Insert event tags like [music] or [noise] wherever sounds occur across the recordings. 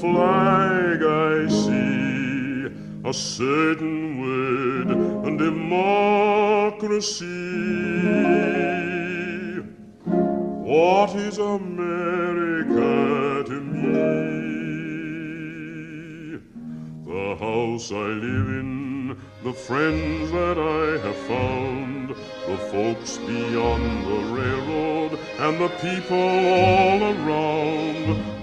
flag I see, a certain word, and democracy. What is America to me? The house I live in, the friends that I have found, the folks beyond the railroad, and the people all around,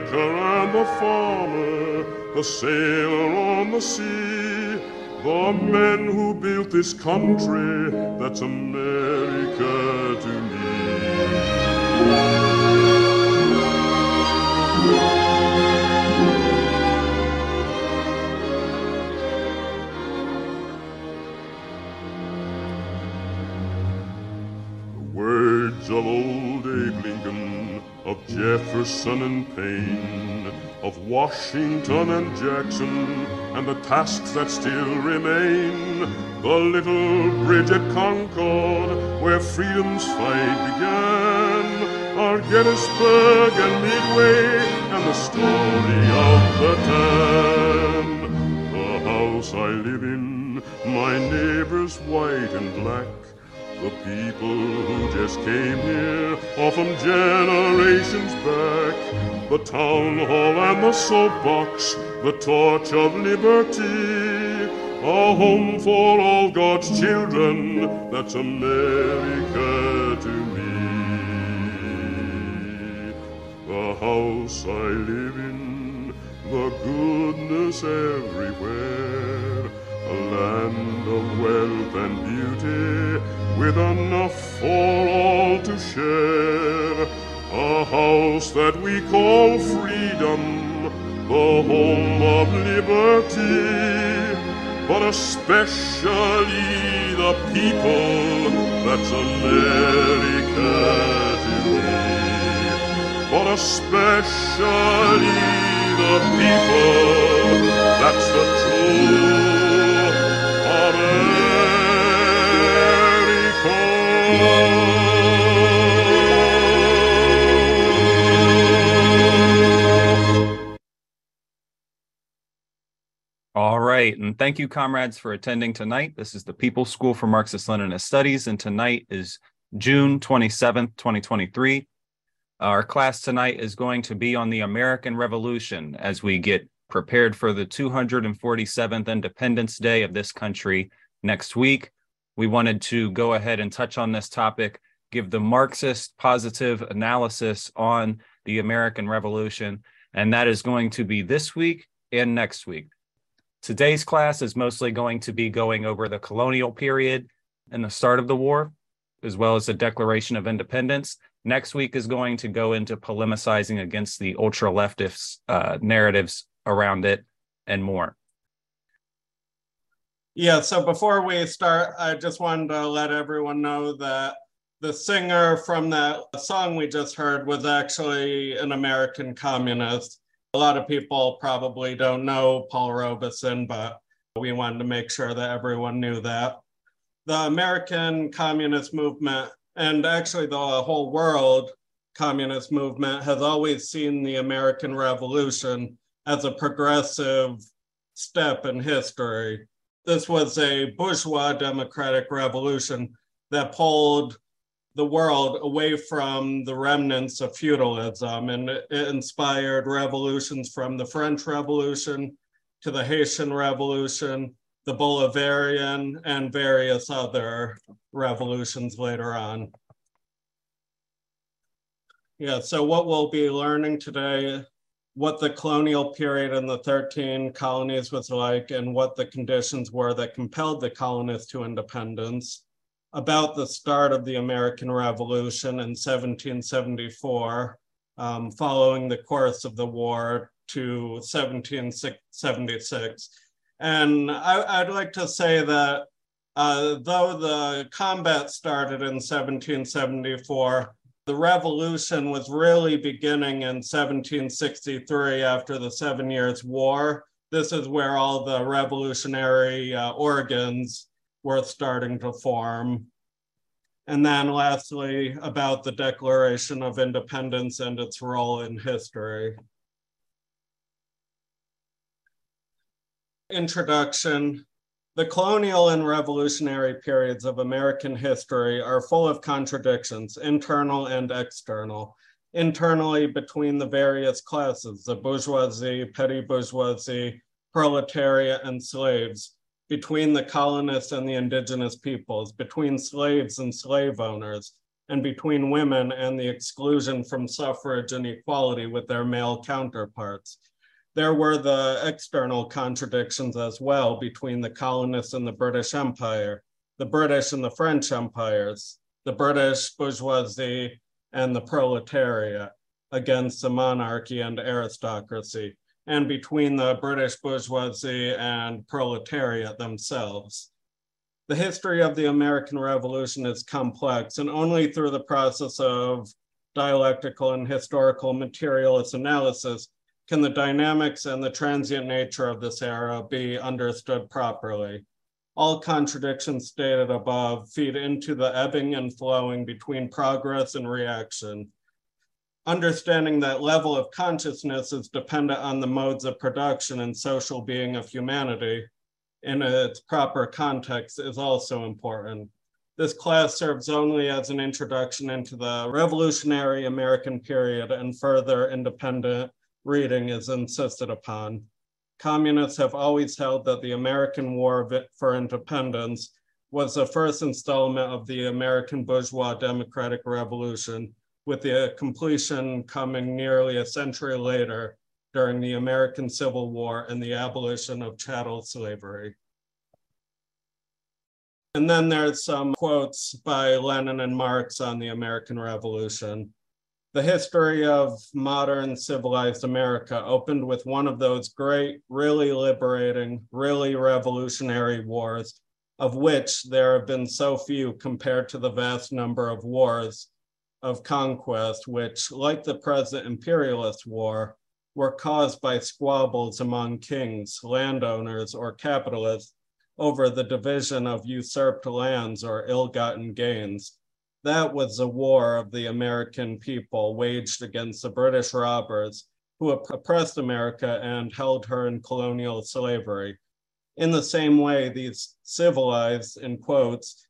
worker and the farmer, the sailor on the sea, the men who built this country, that's America to me. Washington and Jackson, and the tasks that still remain. The little bridge at Concord, where freedom's fight began, are Gettysburg and Midway, and the story of the tan. The house I live in, my neighbors white and black, the people who just came here, are from generations back. The town hall and the soapbox, the torch of liberty. A home for all God's children, that's America to me. The house I live in, the goodness everywhere. A land of wealth and beauty with enough for all to share. A house that we call freedom, the home of liberty, but especially the people that's America. But especially the people And thank you, comrades, for attending tonight. This is the People's School for Marxist Leninist Studies. And tonight is June 27th, 2023. Our class tonight is going to be on the American Revolution as we get prepared for the 247th Independence Day of this country next week. We wanted to go ahead and touch on this topic, give the Marxist positive analysis on the American Revolution. And that is going to be this week and next week. Today's class is mostly going to be going over the colonial period and the start of the war, as well as the Declaration of Independence. Next week is going to go into polemicizing against the ultra leftist uh, narratives around it and more. Yeah, so before we start, I just wanted to let everyone know that the singer from that song we just heard was actually an American communist. A lot of people probably don't know Paul Robeson, but we wanted to make sure that everyone knew that. The American communist movement, and actually the whole world communist movement, has always seen the American Revolution as a progressive step in history. This was a bourgeois democratic revolution that pulled the world away from the remnants of feudalism. And it inspired revolutions from the French Revolution to the Haitian Revolution, the Bolivarian, and various other revolutions later on. Yeah, so what we'll be learning today, what the colonial period in the 13 colonies was like and what the conditions were that compelled the colonists to independence about the start of the American Revolution in 1774, um, following the course of the war to 1776. And I, would like to say that uh, though the combat started in 1774, the revolution was really beginning in 1763 after the Seven Years' War. This is where all the revolutionary uh, organs were starting to form. And then lastly, about the Declaration of Independence and its role in history. Introduction. The colonial and revolutionary periods of American history are full of contradictions, internal and external. Internally, between the various classes, the bourgeoisie, petty bourgeoisie, proletariat, and slaves, between the colonists and the indigenous peoples, between slaves and slave owners, and between women and the exclusion from suffrage and equality with their male counterparts. There were the external contradictions as well between the colonists and the British Empire, the British and the French empires, the British bourgeoisie and the proletariat against the monarchy and aristocracy and between the British bourgeoisie and proletariat themselves. The history of the American Revolution is complex, and only through the process of dialectical and historical materialist analysis can the dynamics and the transient nature of this era be understood properly. All contradictions stated above feed into the ebbing and flowing between progress and reaction, understanding that level of consciousness is dependent on the modes of production and social being of humanity in its proper context is also important. This class serves only as an introduction into the revolutionary American period and further independent reading is insisted upon. Communists have always held that the American War for Independence was the first installment of the American bourgeois democratic revolution with the completion coming nearly a century later during the American Civil War and the abolition of chattel slavery. And then there's some quotes by Lenin and Marx on the American Revolution. The history of modern civilized America opened with one of those great, really liberating, really revolutionary wars, of which there have been so few compared to the vast number of wars of conquest, which, like the present imperialist war, were caused by squabbles among kings, landowners, or capitalists over the division of usurped lands or ill gotten gains. That was the war of the American people waged against the British robbers who oppressed America and held her in colonial slavery. In the same way, these civilized, in quotes,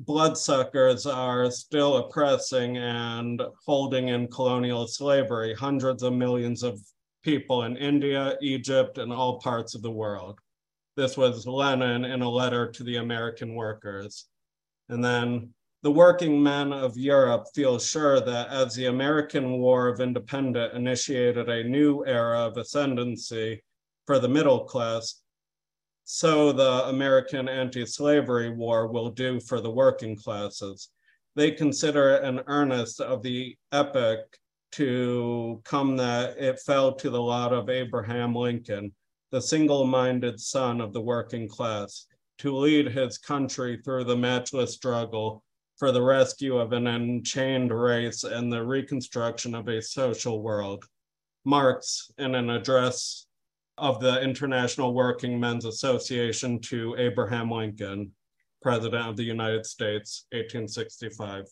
bloodsuckers are still oppressing and holding in colonial slavery hundreds of millions of people in India, Egypt, and all parts of the world. This was Lenin in a letter to the American workers. And then the working men of Europe feel sure that as the American War of Independence initiated a new era of ascendancy for the middle class, so the American anti slavery war will do for the working classes. They consider it an earnest of the epic to come that it fell to the lot of Abraham Lincoln, the single minded son of the working class, to lead his country through the matchless struggle for the rescue of an enchained race and the reconstruction of a social world. Marx, in an address of the International Working Men's Association to Abraham Lincoln, President of the United States, 1865.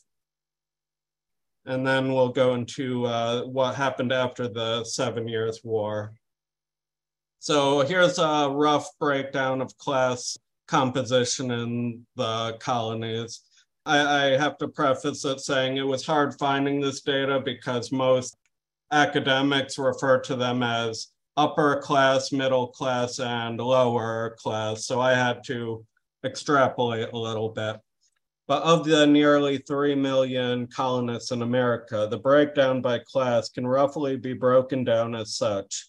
And then we'll go into uh, what happened after the Seven Years' War. So here's a rough breakdown of class composition in the colonies. I, I have to preface it saying it was hard finding this data because most academics refer to them as upper class, middle class, and lower class. So I had to extrapolate a little bit. But of the nearly 3 million colonists in America, the breakdown by class can roughly be broken down as such.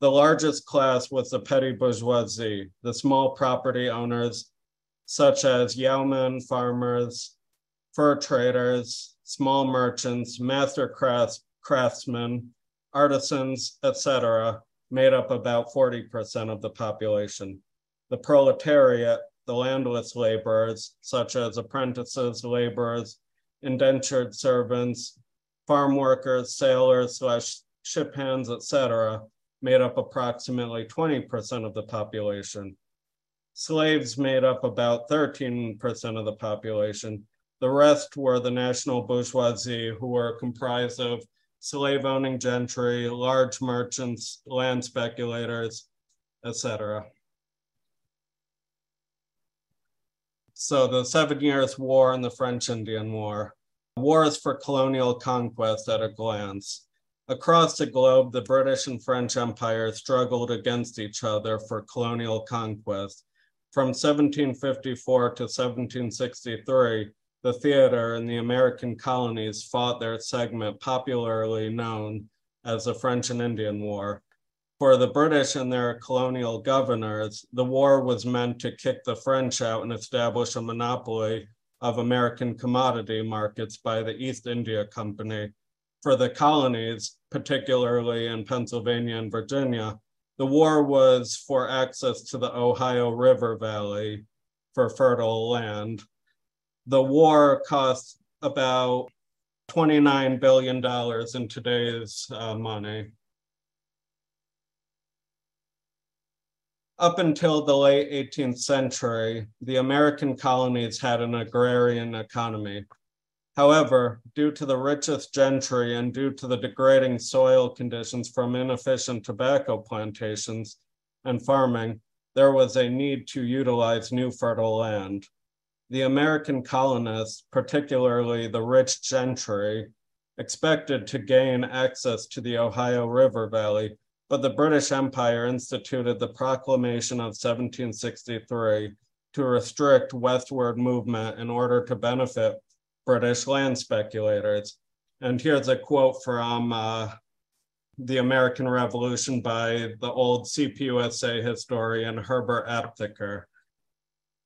The largest class was the petty bourgeoisie, the small property owners, such as yeomen, farmers, fur traders, small merchants, master crafts, craftsmen, artisans, etc., made up about 40% of the population. The proletariat, the landless laborers, such as apprentices, laborers, indentured servants, farm workers, sailors, slash ship hands, etc., made up approximately 20% of the population. Slaves made up about 13% of the population. The rest were the national bourgeoisie, who were comprised of slave owning gentry, large merchants, land speculators, etc. So the Seven Years' War and the French Indian War. Wars for colonial conquest at a glance. Across the globe, the British and French empires struggled against each other for colonial conquest. From 1754 to 1763, the theater in the American colonies fought their segment popularly known as the French and Indian War. For the British and their colonial governors, the war was meant to kick the French out and establish a monopoly of American commodity markets by the East India Company for the colonies, particularly in Pennsylvania and Virginia, the war was for access to the Ohio River Valley for fertile land. The war cost about $29 billion in today's uh, money. Up until the late 18th century, the American colonies had an agrarian economy. However, due to the richest gentry and due to the degrading soil conditions from inefficient tobacco plantations and farming, there was a need to utilize new fertile land. The American colonists, particularly the rich gentry, expected to gain access to the Ohio River Valley, but the British Empire instituted the Proclamation of 1763 to restrict westward movement in order to benefit British land speculators. And here's a quote from uh, The American Revolution by the old CPUSA historian Herbert Aptheker.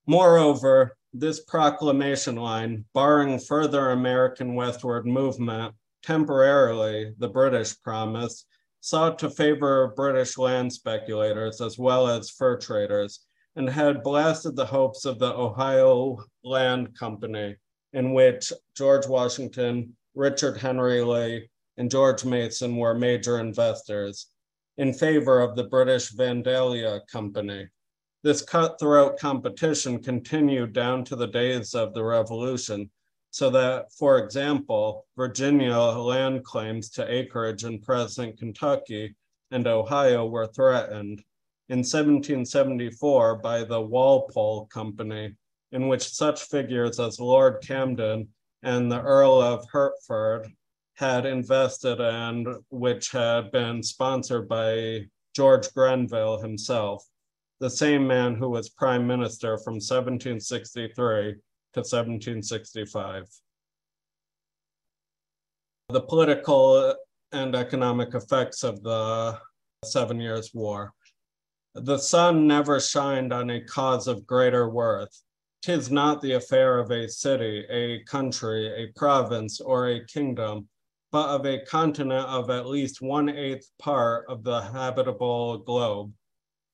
Moreover, this proclamation line, barring further American westward movement, temporarily, the British promise, sought to favor British land speculators as well as fur traders, and had blasted the hopes of the Ohio Land Company in which George Washington, Richard Henry Lee, and George Mason were major investors in favor of the British Vandalia Company. This cutthroat competition continued down to the days of the Revolution, so that, for example, Virginia land claims to acreage in present Kentucky and Ohio were threatened in 1774 by the Walpole Company, in which such figures as Lord Camden and the Earl of Hertford had invested and which had been sponsored by George Grenville himself, the same man who was prime minister from 1763 to 1765. The political and economic effects of the Seven Years' War. The sun never shined on a cause of greater worth Tis not the affair of a city, a country, a province, or a kingdom, but of a continent of at least one eighth part of the habitable globe.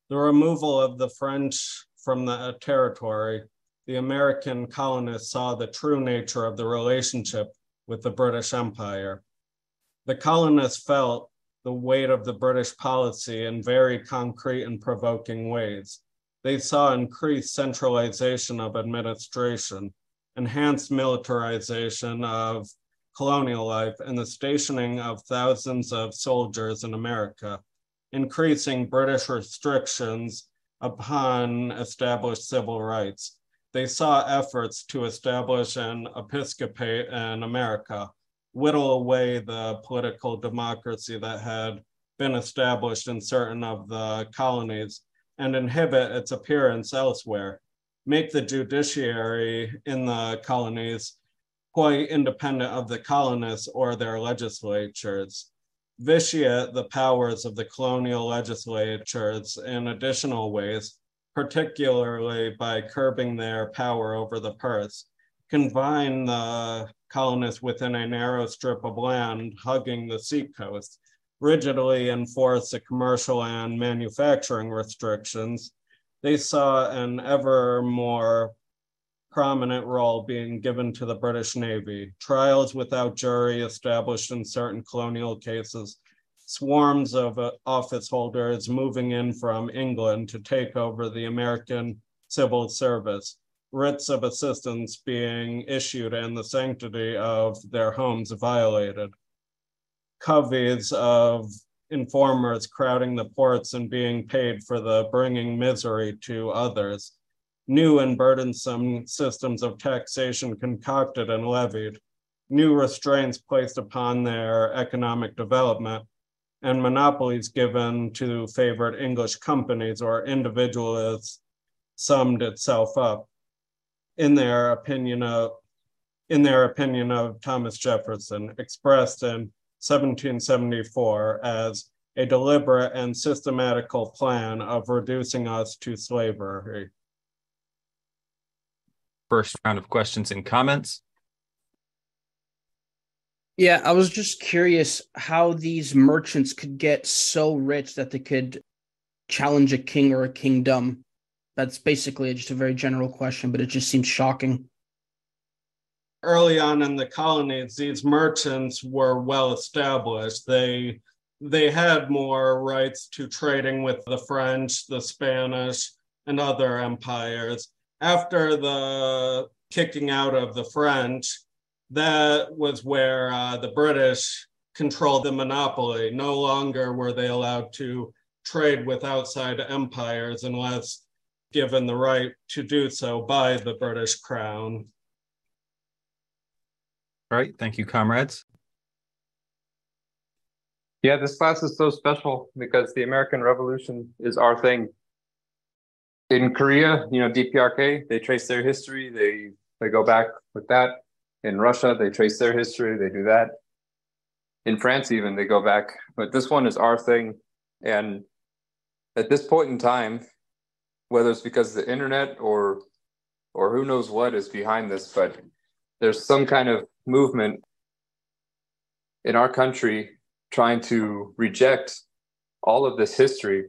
The removal of the French from the territory, the American colonists saw the true nature of the relationship with the British Empire. The colonists felt the weight of the British policy in very concrete and provoking ways they saw increased centralization of administration, enhanced militarization of colonial life, and the stationing of thousands of soldiers in America, increasing British restrictions upon established civil rights. They saw efforts to establish an episcopate in America, whittle away the political democracy that had been established in certain of the colonies and inhibit its appearance elsewhere, make the judiciary in the colonies quite independent of the colonists or their legislatures, vitiate the powers of the colonial legislatures in additional ways, particularly by curbing their power over the purse, confine the colonists within a narrow strip of land hugging the seacoast, rigidly enforce the commercial and manufacturing restrictions, they saw an ever more prominent role being given to the British Navy. Trials without jury established in certain colonial cases, swarms of uh, office holders moving in from England to take over the American civil service, writs of assistance being issued and the sanctity of their homes violated, coveys of informers crowding the ports and being paid for the bringing misery to others, new and burdensome systems of taxation concocted and levied, new restraints placed upon their economic development, and monopolies given to favored English companies or individualists summed itself up in their opinion of in their opinion of Thomas Jefferson, expressed in 1774 as a deliberate and systematical plan of reducing us to slavery. First round of questions and comments. Yeah, I was just curious how these merchants could get so rich that they could challenge a king or a kingdom. That's basically just a very general question, but it just seems shocking. Early on in the colonies, these merchants were well established. They they had more rights to trading with the French, the Spanish, and other empires. After the kicking out of the French, that was where uh, the British controlled the monopoly. No longer were they allowed to trade with outside empires unless given the right to do so by the British Crown. All right, thank you, comrades. Yeah, this class is so special because the American Revolution is our thing. In Korea, you know, DPRK, they trace their history, they they go back with that in Russia, they trace their history, they do that. In France, even, they go back. But this one is our thing. And at this point in time, whether it's because the internet or or who knows what is behind this, but there's some kind of movement in our country trying to reject all of this history,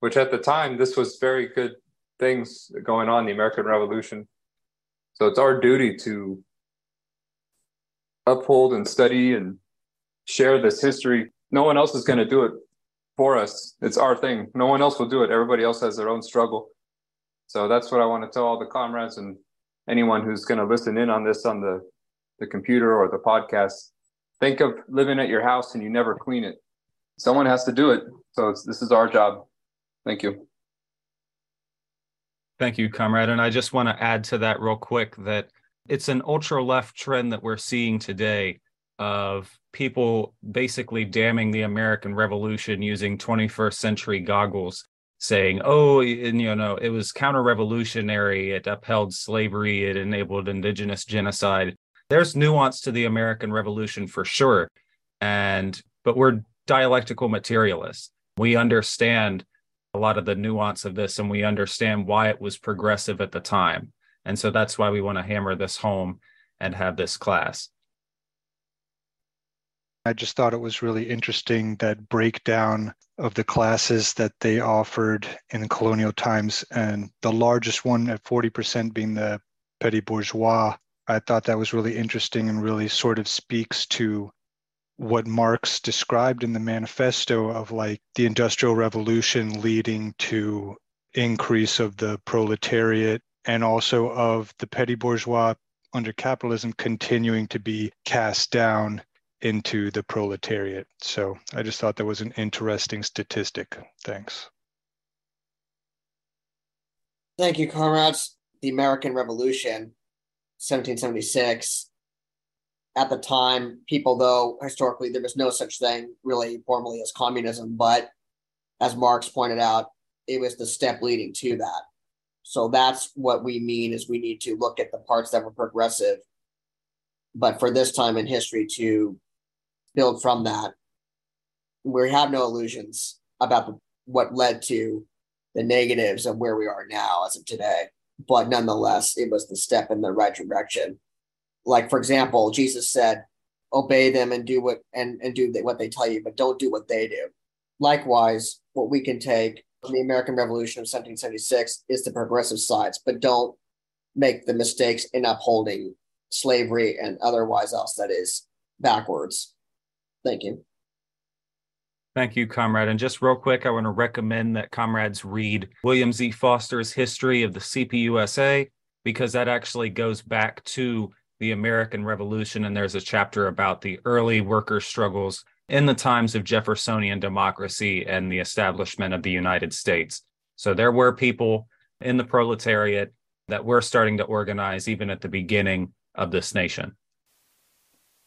which at the time this was very good things going on the American Revolution. So it's our duty to uphold and study and share this history. No one else is going to do it for us. It's our thing. No one else will do it. Everybody else has their own struggle. So that's what I want to tell all the comrades and anyone who's going to listen in on this on the, the computer or the podcast. Think of living at your house and you never clean it. Someone has to do it. So this is our job. Thank you. Thank you, comrade. And I just want to add to that real quick that it's an ultra left trend that we're seeing today of people basically damning the American Revolution using 21st century goggles, saying, "Oh, and, you know, it was counter-revolutionary. It upheld slavery. It enabled indigenous genocide." There's nuance to the American Revolution for sure, and but we're dialectical materialists. We understand a lot of the nuance of this, and we understand why it was progressive at the time. And so that's why we want to hammer this home and have this class. I just thought it was really interesting that breakdown of the classes that they offered in colonial times, and the largest one at 40% being the petit bourgeois. I thought that was really interesting and really sort of speaks to what Marx described in the manifesto of like the industrial revolution leading to increase of the proletariat and also of the petty bourgeois under capitalism continuing to be cast down into the proletariat. So I just thought that was an interesting statistic. Thanks. Thank you, comrades. The American Revolution, 1776. At the time, people, though historically there was no such thing really formally as communism, but as Marx pointed out, it was the step leading to that. So that's what we mean is we need to look at the parts that were progressive, but for this time in history to build from that. We have no illusions about what led to the negatives of where we are now as of today, but nonetheless, it was the step in the right direction. Like for example, Jesus said, "Obey them and do what and and do what they tell you, but don't do what they do." Likewise, what we can take from the American Revolution of 1776 is the progressive sides, but don't make the mistakes in upholding slavery and otherwise else that is backwards. Thank you. Thank you, comrade. And just real quick, I want to recommend that comrades read William Z. Foster's History of the CPUSA because that actually goes back to the American Revolution. And there's a chapter about the early worker struggles in the times of Jeffersonian democracy and the establishment of the United States. So there were people in the proletariat that were starting to organize even at the beginning of this nation.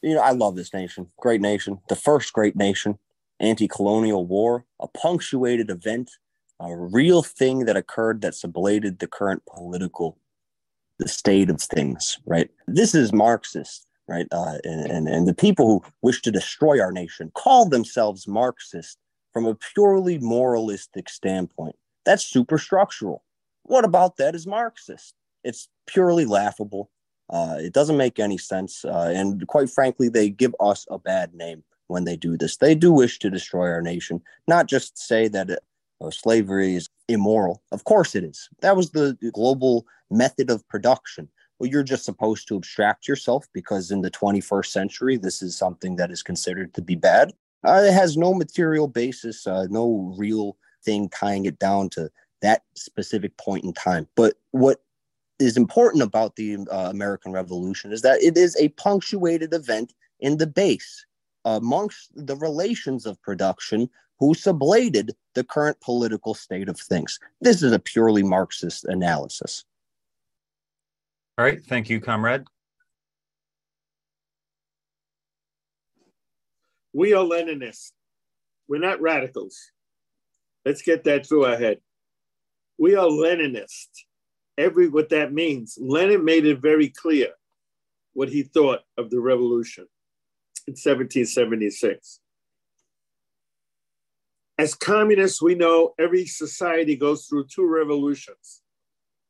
You know, I love this nation. Great nation. The first great nation anti colonial war, a punctuated event, a real thing that occurred that sublated the current political the state of things, right? This is Marxist, right? Uh, and, and, and the people who wish to destroy our nation call themselves Marxist from a purely moralistic standpoint. That's superstructural. What about that is Marxist? It's purely laughable. Uh, it doesn't make any sense. Uh, and quite frankly, they give us a bad name when they do this. They do wish to destroy our nation, not just say that uh, slavery is immoral. Of course it is. That was the global method of production. Well, you're just supposed to abstract yourself because in the 21st century, this is something that is considered to be bad. Uh, it has no material basis, uh, no real thing tying it down to that specific point in time. But what is important about the uh, American Revolution is that it is a punctuated event in the base amongst the relations of production who sublated the current political state of things. This is a purely Marxist analysis. All right. Thank you, comrade. We are Leninists. We're not radicals. Let's get that through our head. We are Leninists. Every what that means. Lenin made it very clear what he thought of the revolution in 1776. As communists, we know every society goes through two revolutions.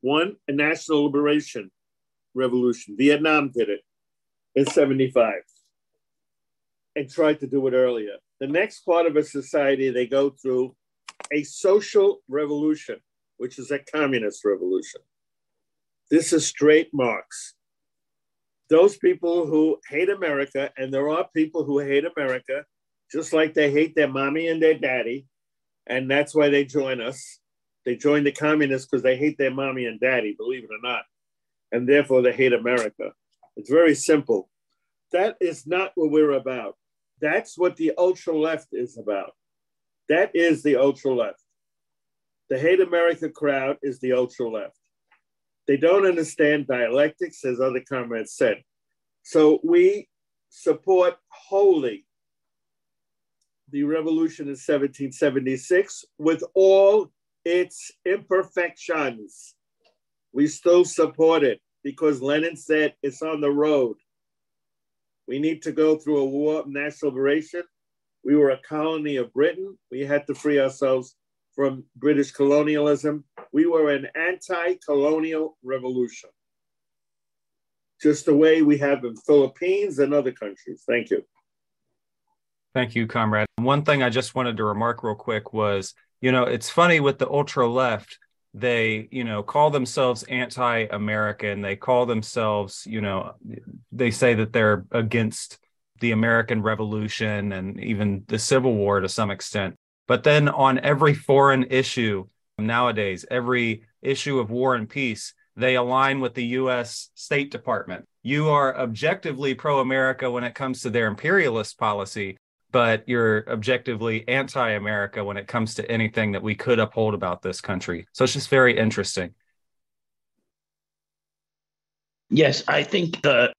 One, a national liberation revolution. Vietnam did it in 75 and tried to do it earlier. The next part of a society, they go through a social revolution, which is a communist revolution. This is straight Marx those people who hate America, and there are people who hate America, just like they hate their mommy and their daddy, and that's why they join us. They join the communists because they hate their mommy and daddy, believe it or not, and therefore they hate America. It's very simple. That is not what we're about. That's what the ultra left is about. That is the ultra left. The hate America crowd is the ultra left. They don't understand dialectics, as other comrades said. So we support wholly the revolution in 1776 with all its imperfections. We still support it because Lenin said it's on the road. We need to go through a war of national liberation. We were a colony of Britain. We had to free ourselves from British colonialism. We were an anti colonial revolution, just the way we have in Philippines and other countries. Thank you. Thank you, comrade. One thing I just wanted to remark real quick was, you know, it's funny with the ultra left, they, you know, call themselves anti American. They call themselves, you know, they say that they're against the American Revolution and even the Civil War to some extent. But then on every foreign issue nowadays, every issue of war and peace, they align with the US State Department. You are objectively pro America when it comes to their imperialist policy, but you're objectively anti America when it comes to anything that we could uphold about this country. So it's just very interesting. Yes, I think the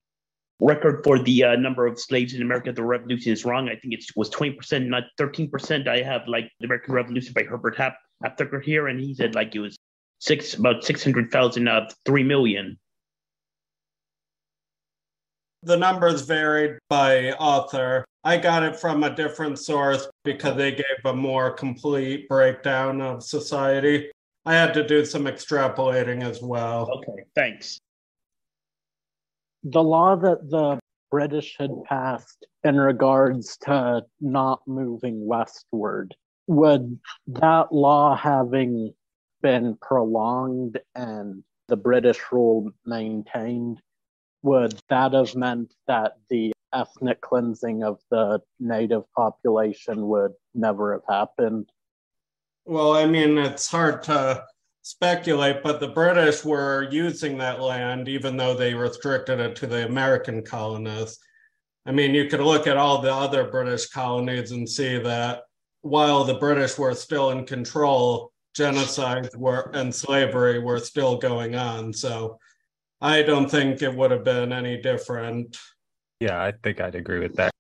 record for the uh, number of slaves in America the Revolution is wrong. I think it was 20%, not 13%. I have like the American Revolution by Herbert Hap, Haptucker here, and he said like it was six about 600,000 of 3 million. The numbers varied by author. I got it from a different source because they gave a more complete breakdown of society. I had to do some extrapolating as well. Okay, thanks the law that the British had passed in regards to not moving westward, would that law having been prolonged and the British rule maintained, would that have meant that the ethnic cleansing of the native population would never have happened. Well, I mean, it's hard to speculate, but the British were using that land even though they restricted it to the American colonists. I mean, you could look at all the other British colonies and see that while the British were still in control, genocides were and slavery were still going on. So I don't think it would have been any different. Yeah, I think I'd agree with that.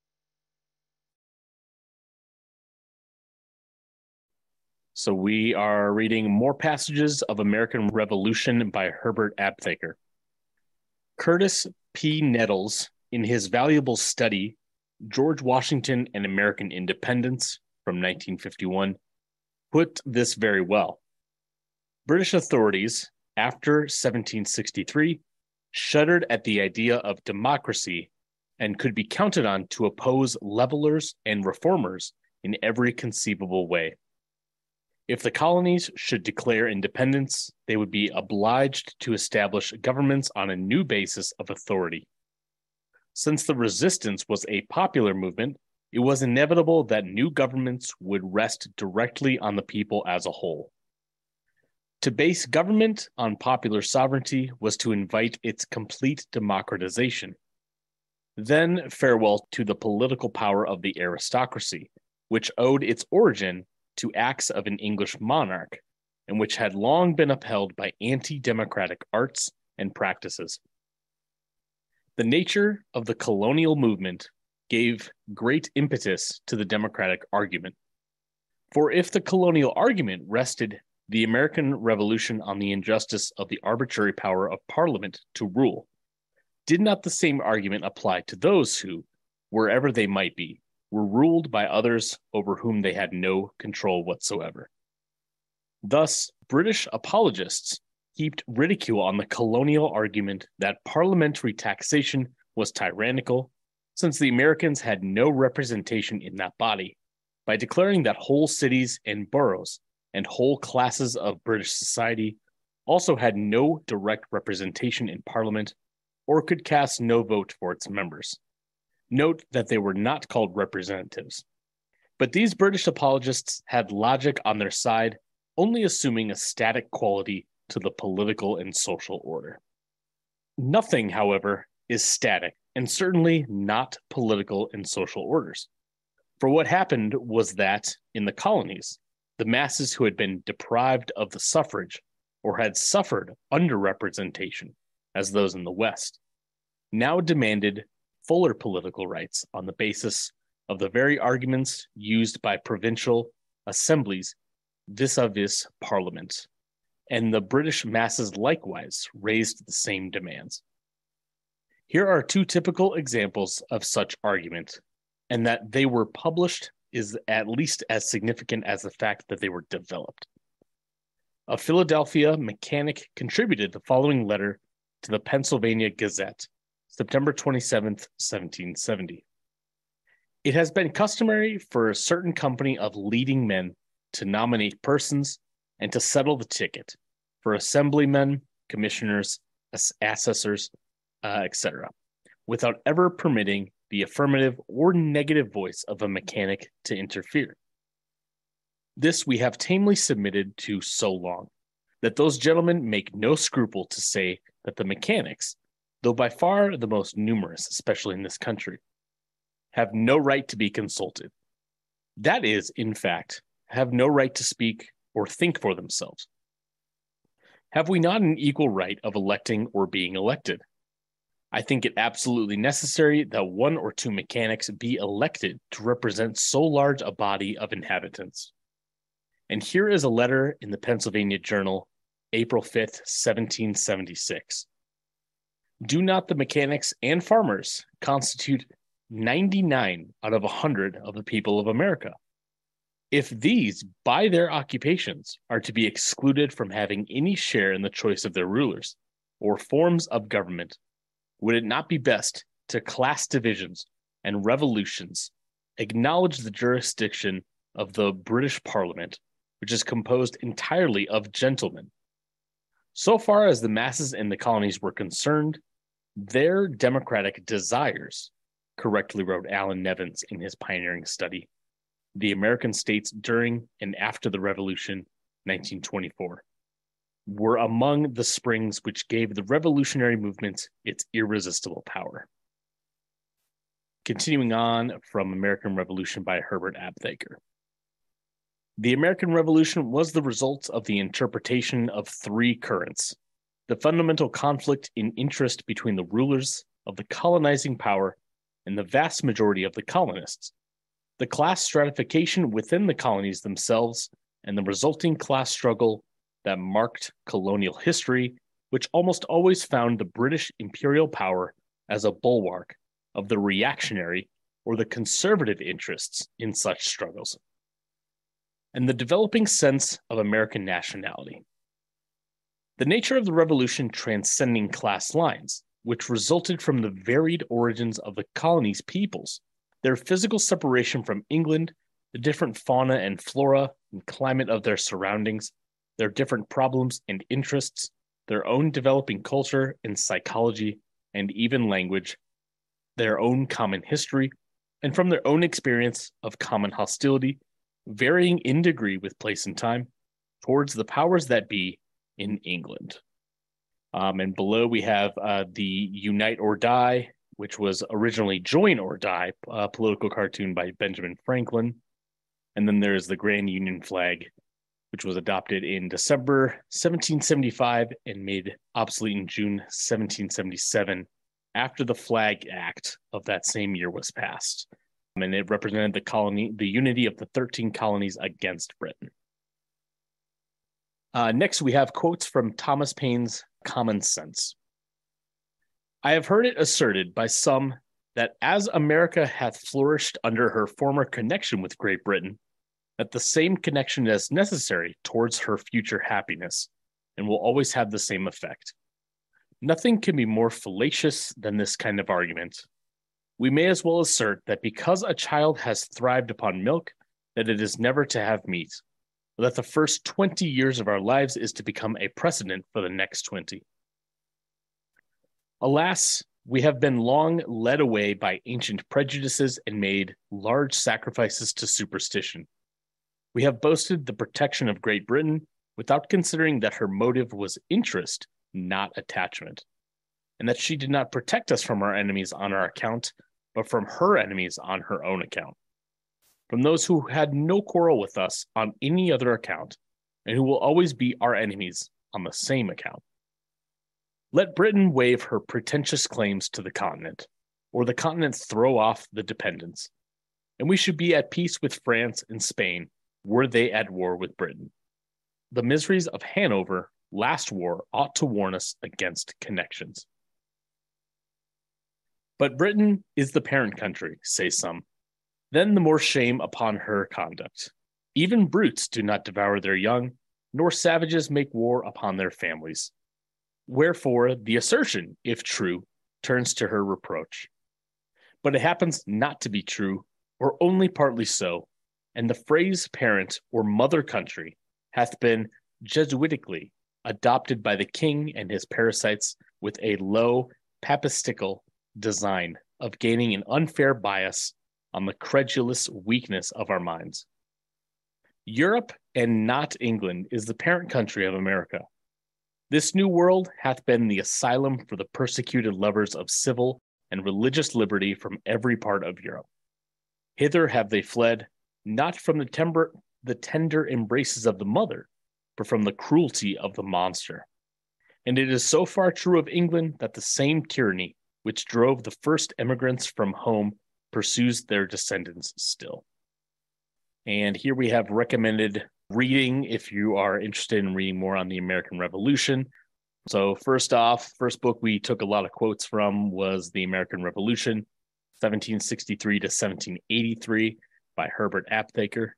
So we are reading more passages of American Revolution by Herbert Aptheker. Curtis P. Nettels, in his valuable study, George Washington and American Independence from 1951, put this very well. British authorities, after 1763, shuddered at the idea of democracy and could be counted on to oppose levelers and reformers in every conceivable way. If the colonies should declare independence, they would be obliged to establish governments on a new basis of authority. Since the resistance was a popular movement, it was inevitable that new governments would rest directly on the people as a whole. To base government on popular sovereignty was to invite its complete democratization. Then farewell to the political power of the aristocracy, which owed its origin to acts of an English monarch, and which had long been upheld by anti democratic arts and practices. The nature of the colonial movement gave great impetus to the democratic argument. For if the colonial argument rested the American Revolution on the injustice of the arbitrary power of Parliament to rule, did not the same argument apply to those who, wherever they might be, were ruled by others over whom they had no control whatsoever. Thus, British apologists heaped ridicule on the colonial argument that parliamentary taxation was tyrannical, since the Americans had no representation in that body, by declaring that whole cities and boroughs and whole classes of British society also had no direct representation in Parliament or could cast no vote for its members. Note that they were not called representatives. But these British apologists had logic on their side, only assuming a static quality to the political and social order. Nothing, however, is static, and certainly not political and social orders. For what happened was that, in the colonies, the masses who had been deprived of the suffrage or had suffered underrepresentation, as those in the West, now demanded fuller political rights on the basis of the very arguments used by provincial assemblies vis a vis parliament. And the British masses likewise raised the same demands. Here are two typical examples of such argument, and that they were published is at least as significant as the fact that they were developed. A Philadelphia mechanic contributed the following letter to the Pennsylvania Gazette September 27th, 1770. It has been customary for a certain company of leading men to nominate persons and to settle the ticket for assemblymen, commissioners, assessors, uh, etc., without ever permitting the affirmative or negative voice of a mechanic to interfere. This we have tamely submitted to so long that those gentlemen make no scruple to say that the mechanics, though by far the most numerous, especially in this country, have no right to be consulted. That is, in fact, have no right to speak or think for themselves. Have we not an equal right of electing or being elected? I think it absolutely necessary that one or two mechanics be elected to represent so large a body of inhabitants. And here is a letter in the Pennsylvania Journal, April 5th, 1776 do not the mechanics and farmers constitute 99 out of 100 of the people of America? If these, by their occupations, are to be excluded from having any share in the choice of their rulers or forms of government, would it not be best to class divisions and revolutions acknowledge the jurisdiction of the British Parliament, which is composed entirely of gentlemen? So far as the masses in the colonies were concerned, their democratic desires correctly wrote Allan Nevins in his pioneering study, The American States During and After the Revolution, 1924, were among the springs which gave the revolutionary movement its irresistible power. Continuing on from American Revolution by Herbert Aptheker. The American Revolution was the result of the interpretation of three currents the fundamental conflict in interest between the rulers of the colonizing power and the vast majority of the colonists, the class stratification within the colonies themselves, and the resulting class struggle that marked colonial history, which almost always found the British imperial power as a bulwark of the reactionary or the conservative interests in such struggles, and the developing sense of American nationality. The nature of the revolution transcending class lines, which resulted from the varied origins of the colony's peoples, their physical separation from England, the different fauna and flora and climate of their surroundings, their different problems and interests, their own developing culture and psychology, and even language, their own common history, and from their own experience of common hostility, varying in degree with place and time, towards the powers that be in England. Um, and below we have uh, the Unite or Die, which was originally Join or Die, a political cartoon by Benjamin Franklin. And then there's the Grand Union flag, which was adopted in December 1775 and made obsolete in June 1777 after the Flag Act of that same year was passed. And it represented the colony, the unity of the 13 colonies against Britain. Uh, next, we have quotes from Thomas Paine's Common Sense. I have heard it asserted by some that as America hath flourished under her former connection with Great Britain, that the same connection is necessary towards her future happiness and will always have the same effect. Nothing can be more fallacious than this kind of argument. We may as well assert that because a child has thrived upon milk, that it is never to have meat, that the first 20 years of our lives is to become a precedent for the next 20. Alas, we have been long led away by ancient prejudices and made large sacrifices to superstition. We have boasted the protection of Great Britain without considering that her motive was interest, not attachment, and that she did not protect us from our enemies on our account, but from her enemies on her own account from those who had no quarrel with us on any other account, and who will always be our enemies on the same account. Let Britain waive her pretentious claims to the continent, or the continent throw off the dependence, and we should be at peace with France and Spain were they at war with Britain. The miseries of Hanover last war ought to warn us against connections. But Britain is the parent country, say some, then the more shame upon her conduct. Even brutes do not devour their young, nor savages make war upon their families. Wherefore, the assertion, if true, turns to her reproach. But it happens not to be true, or only partly so, and the phrase parent or mother country hath been Jesuitically adopted by the king and his parasites with a low papistical design of gaining an unfair bias on the credulous weakness of our minds. Europe and not England is the parent country of America. This new world hath been the asylum for the persecuted lovers of civil and religious liberty from every part of Europe. Hither have they fled, not from the, temper, the tender embraces of the mother, but from the cruelty of the monster. And it is so far true of England that the same tyranny which drove the first emigrants from home pursues their descendants still. And here we have recommended reading if you are interested in reading more on the American Revolution. So, first off, first book we took a lot of quotes from was The American Revolution, 1763 to 1783 by Herbert Aptheker.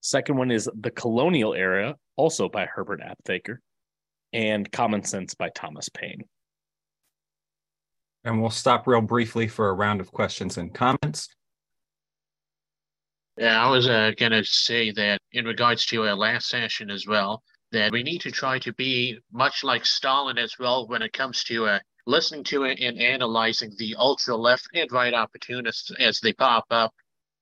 Second one is The Colonial Era, also by Herbert Aptheker, and Common Sense by Thomas Paine. And we'll stop real briefly for a round of questions and comments. Yeah, I was uh, going to say that in regards to our last session as well, that we need to try to be much like Stalin as well when it comes to uh, listening to it and analyzing the ultra left and right opportunists as they pop up.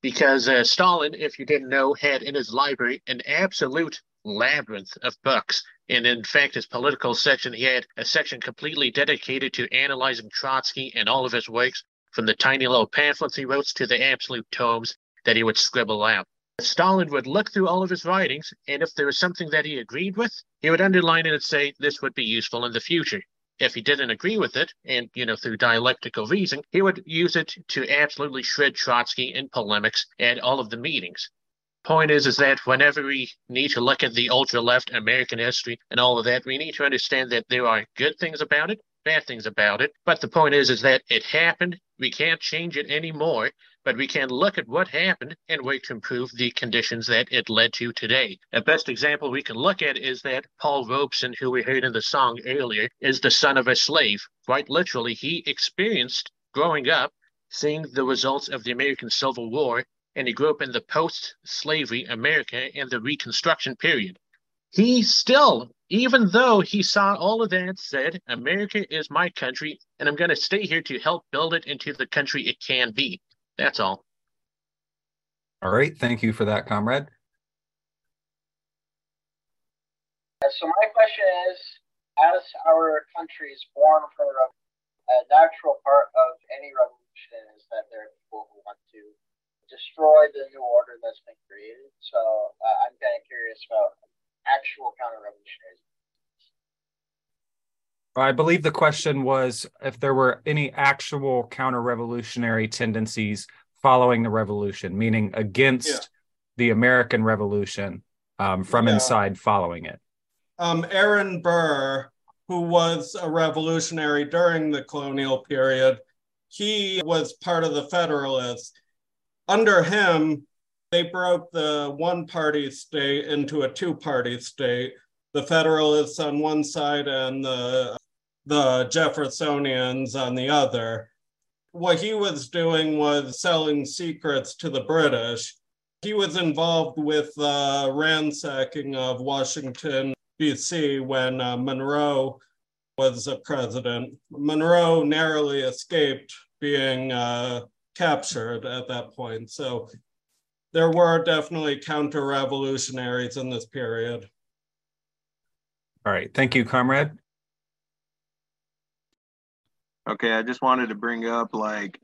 Because uh, Stalin, if you didn't know, had in his library an absolute labyrinth of books. And in fact, his political section, he had a section completely dedicated to analyzing Trotsky and all of his works, from the tiny little pamphlets he wrote to the absolute tomes that he would scribble out. Stalin would look through all of his writings, and if there was something that he agreed with, he would underline it and say, This would be useful in the future. If he didn't agree with it, and you know, through dialectical reason, he would use it to absolutely shred Trotsky in polemics at all of the meetings. The point is, is that whenever we need to look at the ultra left American history and all of that, we need to understand that there are good things about it, bad things about it. But the point is, is that it happened. We can't change it anymore, but we can look at what happened and work to improve the conditions that it led to today. The best example we can look at is that Paul Robeson, who we heard in the song earlier, is the son of a slave. Quite literally, he experienced growing up seeing the results of the American Civil War, and he grew up in the post slavery America and the Reconstruction period. He still even though he saw all of that, said, America is my country, and I'm going to stay here to help build it into the country it can be. That's all. All right. Thank you for that, comrade. Uh, so, my question is as our country is born from uh, a, a natural part of any revolution is that there are people who want to destroy the new order that's been created. So, uh, I'm kind of curious about actual counter-revolutionaries? I believe the question was if there were any actual counter-revolutionary tendencies following the revolution, meaning against yeah. the American Revolution um, from yeah. inside following it. Um, Aaron Burr, who was a revolutionary during the colonial period, he was part of the Federalists. Under him, they broke the one party state into a two party state the Federalists on one side and the, the Jeffersonians on the other. What he was doing was selling secrets to the British. He was involved with the ransacking of Washington, D.C., when uh, Monroe was a president. Monroe narrowly escaped being uh, captured at that point. So there were definitely counter revolutionaries in this period. All right. Thank you, comrade. Okay. I just wanted to bring up like,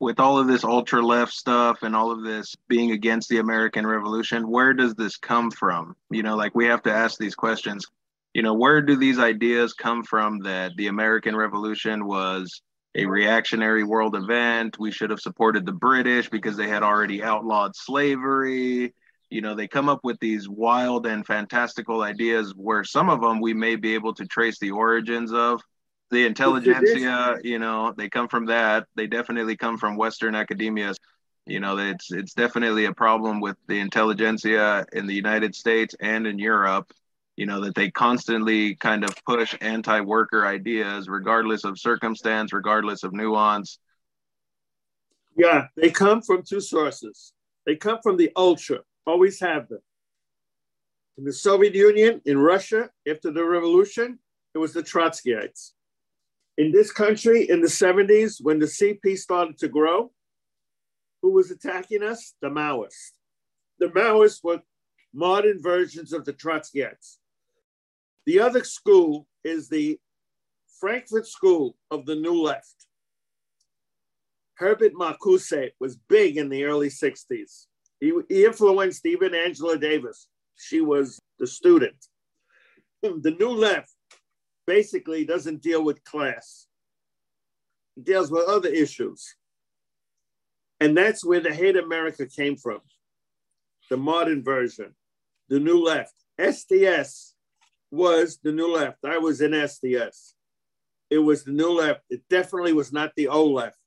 with all of this ultra left stuff and all of this being against the American Revolution, where does this come from? You know, like we have to ask these questions. You know, where do these ideas come from that the American Revolution was a reactionary world event. We should have supported the British because they had already outlawed slavery. You know, they come up with these wild and fantastical ideas where some of them we may be able to trace the origins of. The intelligentsia, you know, they come from that. They definitely come from Western academia. You know, it's it's definitely a problem with the intelligentsia in the United States and in Europe you know that they constantly kind of push anti-worker ideas regardless of circumstance regardless of nuance. Yeah they come from two sources. They come from the ultra always have them in the soviet union in russia after the revolution it was the trotskyites. In this country in the 70s when the cp started to grow who was attacking us? The maoists. The maoists were modern versions of the trotskyites the other school is the Frankfurt School of the New Left. Herbert Marcuse was big in the early 60s. He, he influenced even Angela Davis. She was the student. The New Left basically doesn't deal with class, it deals with other issues. And that's where the Hate America came from, the modern version, the New Left. SDS was the New Left. I was in SDS. It was the New Left. It definitely was not the old left.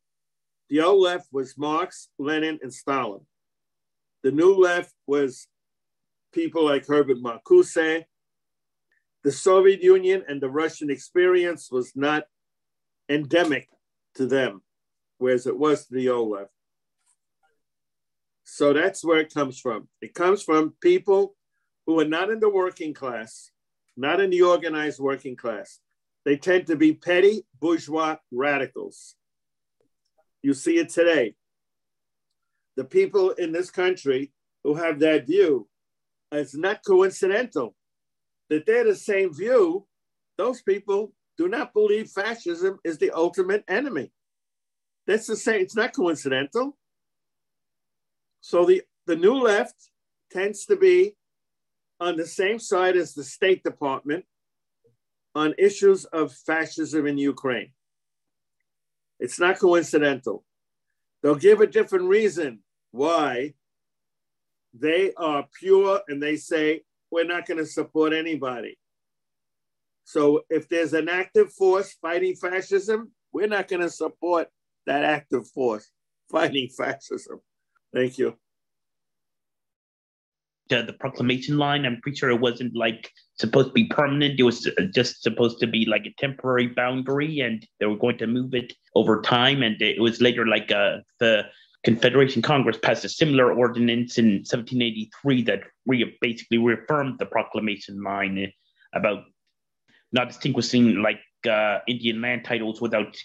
The old left was Marx, Lenin, and Stalin. The New Left was people like Herbert Marcuse. The Soviet Union and the Russian experience was not endemic to them, whereas it was to the old left. So that's where it comes from. It comes from people who are not in the working class, not in the organized working class. They tend to be petty bourgeois radicals. You see it today. The people in this country who have that view, it's not coincidental that they're the same view. Those people do not believe fascism is the ultimate enemy. That's the same, it's not coincidental. So the, the new left tends to be on the same side as the State Department on issues of fascism in Ukraine. It's not coincidental. They'll give a different reason why they are pure and they say, we're not going to support anybody. So if there's an active force fighting fascism, we're not going to support that active force fighting [laughs] fascism. Thank you. The, the proclamation line, I'm pretty sure it wasn't like supposed to be permanent. It was just supposed to be like a temporary boundary, and they were going to move it over time. And it was later like uh, the Confederation Congress passed a similar ordinance in 1783 that re- basically reaffirmed the proclamation line about not distinguishing like uh, Indian land titles without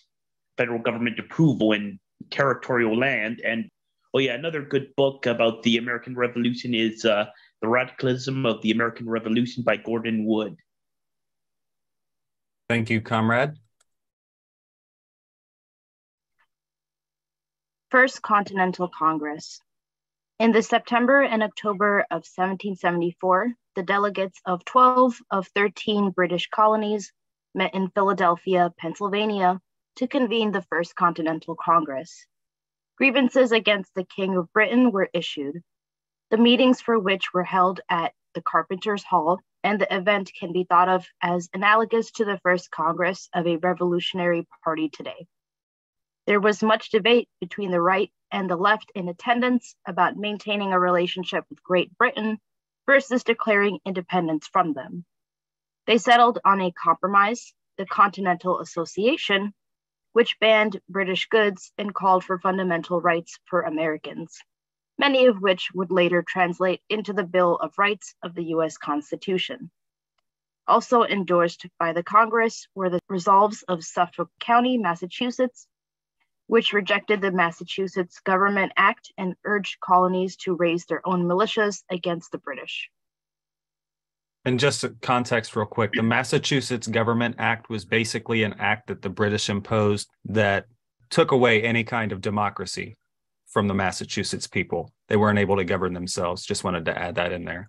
federal government approval in territorial land. And oh yeah, another good book about the American Revolution is uh, The Radicalism of the American Revolution by Gordon Wood. Thank you, comrade. First Continental Congress. In the September and October of 1774, the delegates of 12 of 13 British colonies met in Philadelphia, Pennsylvania, to convene the First Continental Congress. Grievances against the King of Britain were issued, the meetings for which were held at the Carpenter's Hall, and the event can be thought of as analogous to the First Congress of a Revolutionary Party today. There was much debate between the right and the left in attendance about maintaining a relationship with Great Britain versus declaring independence from them. They settled on a compromise, the Continental Association, which banned British goods and called for fundamental rights for Americans, many of which would later translate into the Bill of Rights of the US Constitution. Also endorsed by the Congress were the resolves of Suffolk County, Massachusetts, which rejected the Massachusetts Government Act and urged colonies to raise their own militias against the British. And just context, real quick the Massachusetts Government Act was basically an act that the British imposed that took away any kind of democracy from the Massachusetts people. They weren't able to govern themselves. Just wanted to add that in there.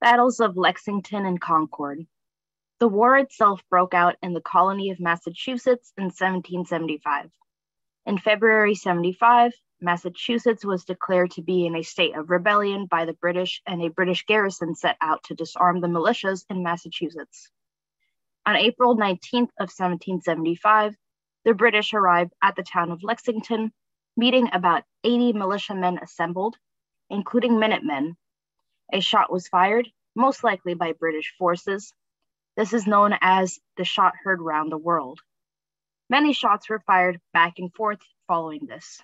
Battles of Lexington and Concord. The war itself broke out in the colony of Massachusetts in 1775. In February 75, Massachusetts was declared to be in a state of rebellion by the British, and a British garrison set out to disarm the militias in Massachusetts. On April 19th of 1775, the British arrived at the town of Lexington, meeting about 80 militiamen assembled, including Minutemen. A shot was fired, most likely by British forces, this is known as the shot heard round the world. Many shots were fired back and forth following this.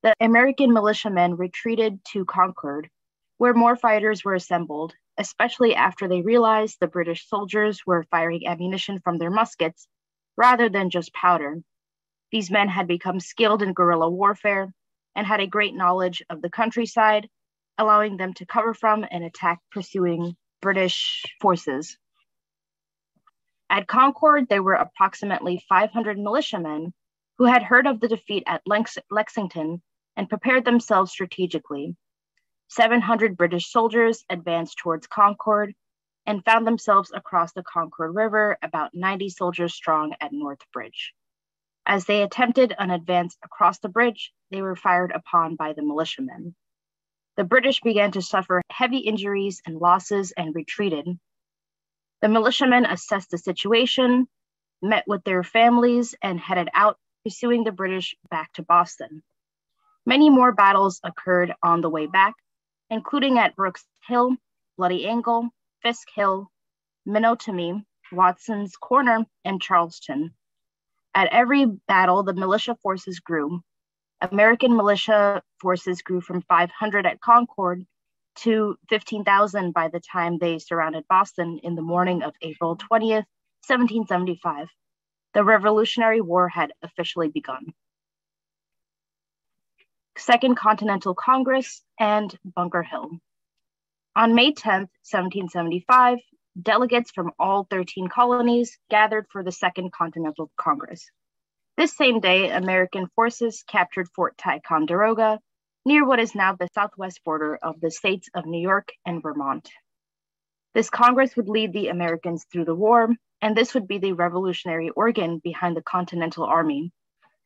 The American militiamen retreated to Concord, where more fighters were assembled, especially after they realized the British soldiers were firing ammunition from their muskets rather than just powder. These men had become skilled in guerrilla warfare and had a great knowledge of the countryside, allowing them to cover from and attack pursuing British forces. At Concord, there were approximately 500 militiamen who had heard of the defeat at Lex- Lexington and prepared themselves strategically. 700 British soldiers advanced towards Concord and found themselves across the Concord River, about 90 soldiers strong at North Bridge. As they attempted an advance across the bridge, they were fired upon by the militiamen. The British began to suffer heavy injuries and losses and retreated, the militiamen assessed the situation, met with their families, and headed out, pursuing the British back to Boston. Many more battles occurred on the way back, including at Brooks Hill, Bloody Angle, Fisk Hill, Menotomy, Watson's Corner, and Charlestown. At every battle, the militia forces grew. American militia forces grew from 500 at Concord to 15,000 by the time they surrounded Boston in the morning of April 20th, 1775. The Revolutionary War had officially begun. Second Continental Congress and Bunker Hill. On May 10, 1775, delegates from all 13 colonies gathered for the Second Continental Congress. This same day, American forces captured Fort Ticonderoga near what is now the southwest border of the states of New York and Vermont. This Congress would lead the Americans through the war, and this would be the revolutionary organ behind the Continental Army,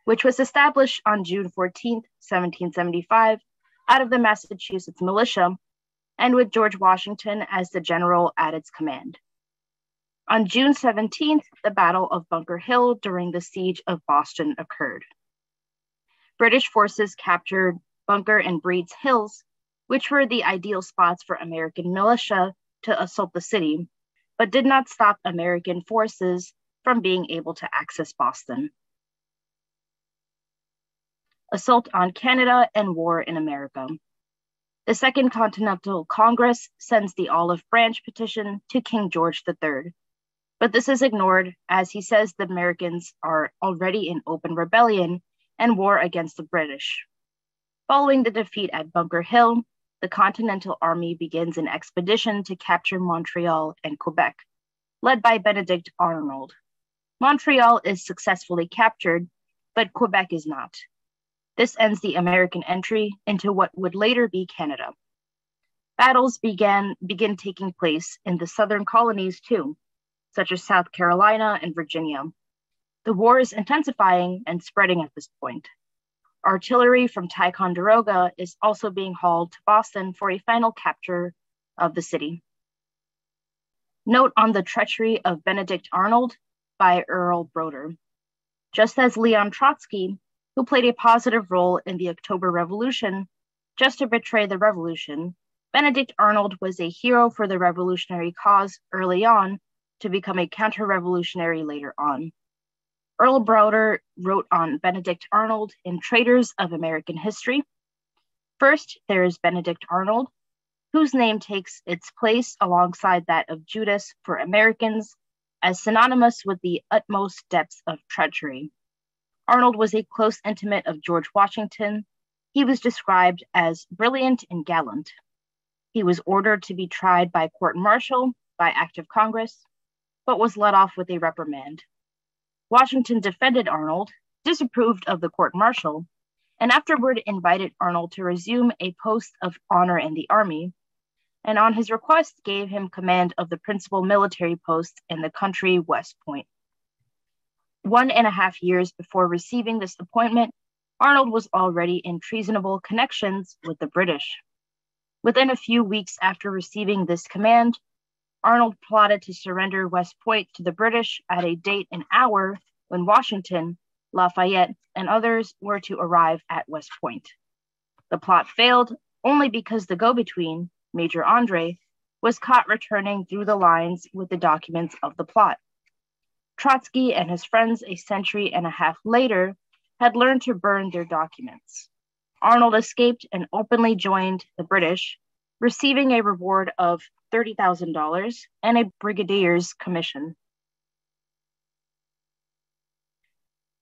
which was established on June 14, 1775, out of the Massachusetts militia, and with George Washington as the general at its command. On June 17th, the Battle of Bunker Hill during the siege of Boston occurred. British forces captured Bunker and Breed's Hills, which were the ideal spots for American militia to assault the city, but did not stop American forces from being able to access Boston. Assault on Canada and War in America. The Second Continental Congress sends the Olive Branch petition to King George III. But this is ignored as he says the Americans are already in open rebellion and war against the British. Following the defeat at Bunker Hill, the Continental Army begins an expedition to capture Montreal and Quebec, led by Benedict Arnold. Montreal is successfully captured, but Quebec is not. This ends the American entry into what would later be Canada. Battles began begin taking place in the southern colonies too, such as South Carolina and Virginia. The war is intensifying and spreading at this point. Artillery from Ticonderoga is also being hauled to Boston for a final capture of the city. Note on the treachery of Benedict Arnold by Earl Browder. Just as Leon Trotsky, who played a positive role in the October Revolution, just to betray the revolution, Benedict Arnold was a hero for the revolutionary cause early on to become a counter revolutionary later on. Earl Browder wrote on Benedict Arnold in Traitors of American History. First, there is Benedict Arnold, whose name takes its place alongside that of Judas for Americans as synonymous with the utmost depths of treachery. Arnold was a close intimate of George Washington. He was described as brilliant and gallant. He was ordered to be tried by court martial by act of Congress, but was let off with a reprimand. Washington defended Arnold, disapproved of the court martial, and afterward invited Arnold to resume a post of honor in the army, and on his request gave him command of the principal military post in the country West Point. One and a half years before receiving this appointment, Arnold was already in treasonable connections with the British. Within a few weeks after receiving this command, Arnold plotted to surrender West Point to the British at a date and hour when Washington, Lafayette, and others were to arrive at West Point. The plot failed only because the go between, Major Andre, was caught returning through the lines with the documents of the plot. Trotsky and his friends, a century and a half later, had learned to burn their documents. Arnold escaped and openly joined the British, receiving a reward of $30,000 and a brigadier's commission.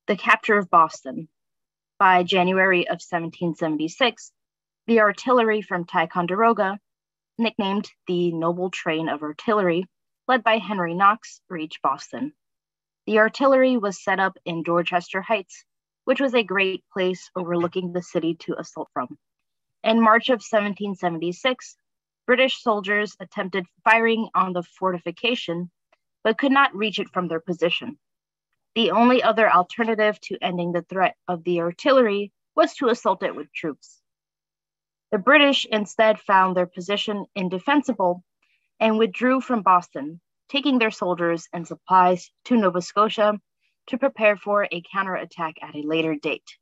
The capture of Boston. By January of 1776, the artillery from Ticonderoga, nicknamed the Noble Train of Artillery, led by Henry Knox, reached Boston. The artillery was set up in Dorchester Heights, which was a great place overlooking the city to assault from. In March of 1776, British soldiers attempted firing on the fortification, but could not reach it from their position. The only other alternative to ending the threat of the artillery was to assault it with troops. The British instead found their position indefensible and withdrew from Boston, taking their soldiers and supplies to Nova Scotia to prepare for a counterattack at a later date.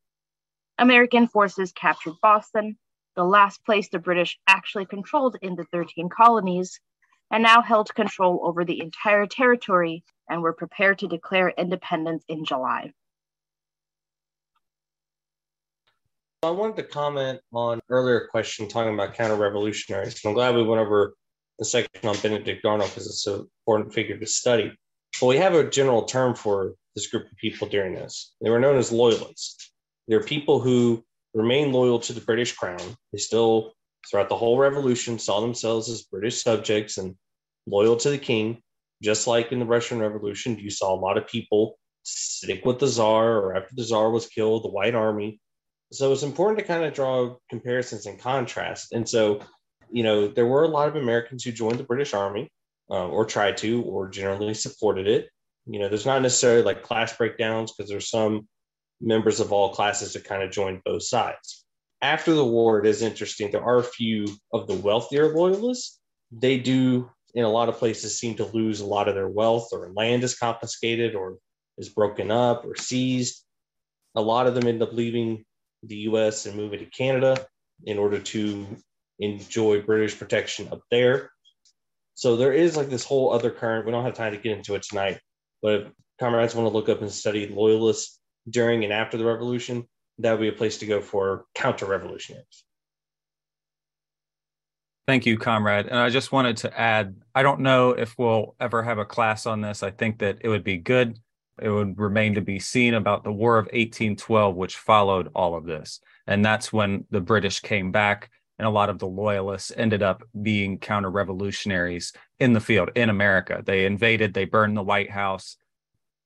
American forces captured Boston the last place the British actually controlled in the 13 colonies, and now held control over the entire territory and were prepared to declare independence in July. I wanted to comment on earlier question talking about counter revolutionaries. I'm glad we went over the section on Benedict Arnold because it's an important figure to study. But we have a general term for this group of people during this. They were known as loyalists. They're people who remain loyal to the British crown. They still, throughout the whole revolution, saw themselves as British subjects and loyal to the king. Just like in the Russian Revolution, you saw a lot of people stick with the czar, or after the czar was killed, the White Army so it's important to kind of draw comparisons and contrast. And so, you know, there were a lot of Americans who joined the British Army uh, or tried to, or generally supported it. You know, there's not necessarily like class breakdowns because there's some members of all classes that kind of joined both sides. After the war, it is interesting. There are a few of the wealthier loyalists. They do, in a lot of places, seem to lose a lot of their wealth, or land is confiscated, or is broken up, or seized. A lot of them end up leaving the US and moving to Canada in order to enjoy British protection up there. So there is like this whole other current. We don't have time to get into it tonight, but if comrades want to look up and study loyalists during and after the revolution, that would be a place to go for counter revolutionaries. Thank you, comrade. And I just wanted to add I don't know if we'll ever have a class on this. I think that it would be good it would remain to be seen about the War of 1812, which followed all of this. And that's when the British came back, and a lot of the loyalists ended up being counter revolutionaries in the field in America. They invaded, they burned the White House,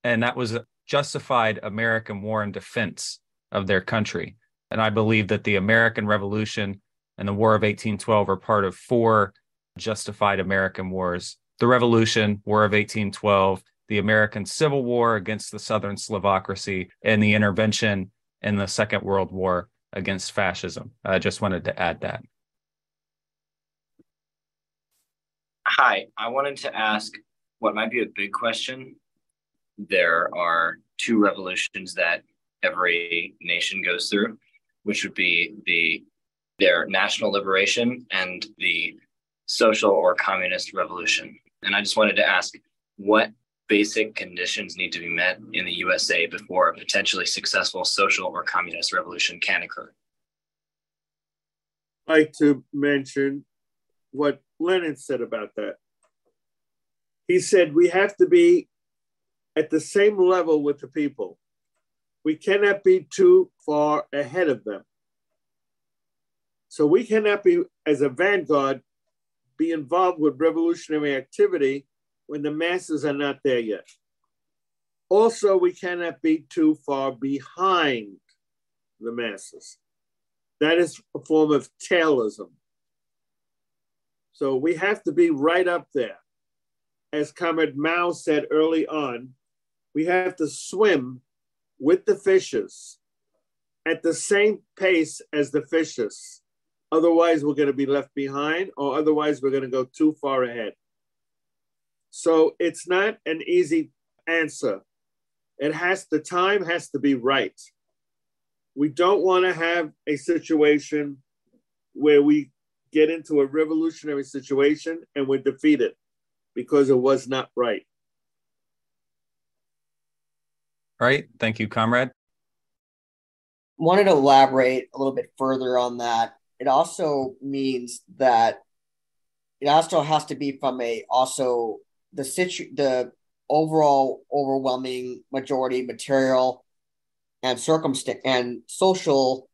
and that was a justified American war in defense of their country. And I believe that the American Revolution and the War of 1812 are part of four justified American wars the Revolution, War of 1812, the American Civil War against the Southern Slavocracy, and the intervention in the Second World War against fascism. I just wanted to add that. Hi, I wanted to ask what might be a big question. There are two revolutions that every nation goes through, which would be the their national liberation and the social or communist revolution. And I just wanted to ask what basic conditions need to be met in the USA before a potentially successful social or communist revolution can occur. I'd like to mention what Lenin said about that. He said we have to be at the same level with the people. We cannot be too far ahead of them. So we cannot be, as a vanguard, be involved with revolutionary activity when the masses are not there yet. Also, we cannot be too far behind the masses. That is a form of tailism. So we have to be right up there. As Comrade Mao said early on, we have to swim with the fishes at the same pace as the fishes. Otherwise, we're going to be left behind, or otherwise, we're going to go too far ahead. So it's not an easy answer. It has the time has to be right. We don't want to have a situation where we get into a revolutionary situation and we're defeated because it was not right. All right. Thank you, comrade. Wanted to elaborate a little bit further on that. It also means that it also has to be from a also the situ the overall overwhelming majority material and circumstance and social